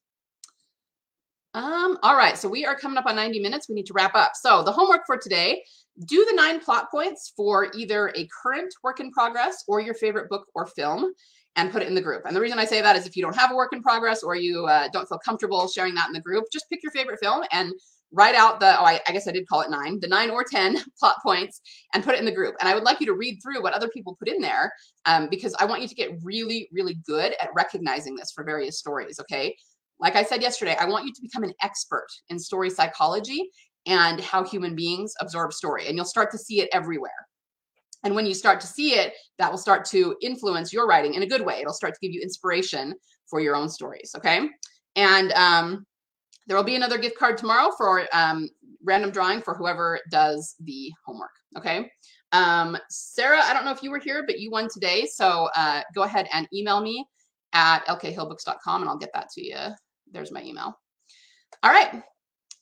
Um, all right, so we are coming up on 90 minutes. We need to wrap up. So the homework for today, do the nine plot points for either a current work in progress or your favorite book or film and put it in the group. And the reason I say that is if you don't have a work in progress or you uh, don't feel comfortable sharing that in the group, just pick your favorite film and write out the, oh, I, I, guess I did call it nine, the nine or 10 plot points and put it in the group. And I would like you to read through what other people put in there um, because I want you to get really, really good at recognizing this for various stories. Okay. Like I said yesterday, I want you to become an expert in story psychology and how human beings absorb story. And you'll start to see it everywhere. And when you start to see it, that will start to influence your writing in a good way. It'll start to give you inspiration for your own stories. Okay. And um, there will be another gift card tomorrow for um, random drawing for whoever does the homework. Okay. Um, Sarah, I don't know if you were here, but you won today. So uh, go ahead and email me at lkhillbooks.com and I'll get that to you. There's my email. All right.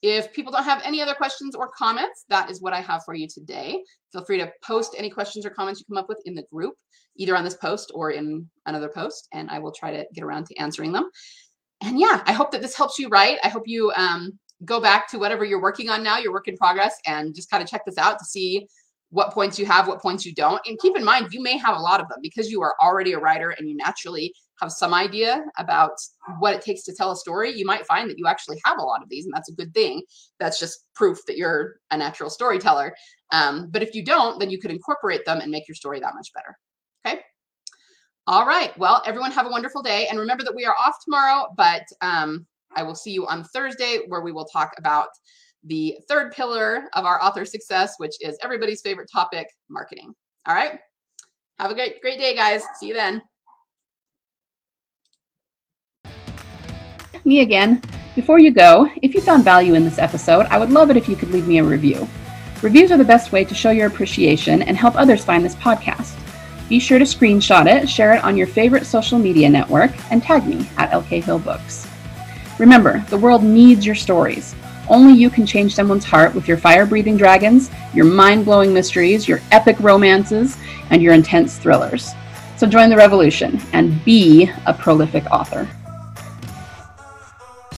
If people don't have any other questions or comments, that is what I have for you today. Feel free to post any questions or comments you come up with in the group, either on this post or in another post, and I will try to get around to answering them and yeah, I hope that this helps you write. I hope you um, go back to whatever you're working on now, your work in progress, and just kind of check this out to see what points you have, what points you don't. And keep in mind, you may have a lot of them because you are already a writer and you naturally have some idea about what it takes to tell a story. You might find that you actually have a lot of these, and that's a good thing. That's just proof that you're a natural storyteller. Um, but if you don't, then you could incorporate them and make your story that much better. Okay. All right. Well, everyone have a wonderful day. And remember that we are off tomorrow, but um, I will see you on Thursday where we will talk about the third pillar of our author success, which is everybody's favorite topic, marketing. All right. Have a great, great day, guys. See you then. Me again. Before you go, if you found value in this episode, I would love it if you could leave me a review. Reviews are the best way to show your appreciation and help others find this podcast. Be sure to screenshot it, share it on your favorite social media network, and tag me at LK Hill Books. Remember, the world needs your stories. Only you can change someone's heart with your fire breathing dragons, your mind blowing mysteries, your epic romances, and your intense thrillers. So join the revolution and be a prolific author.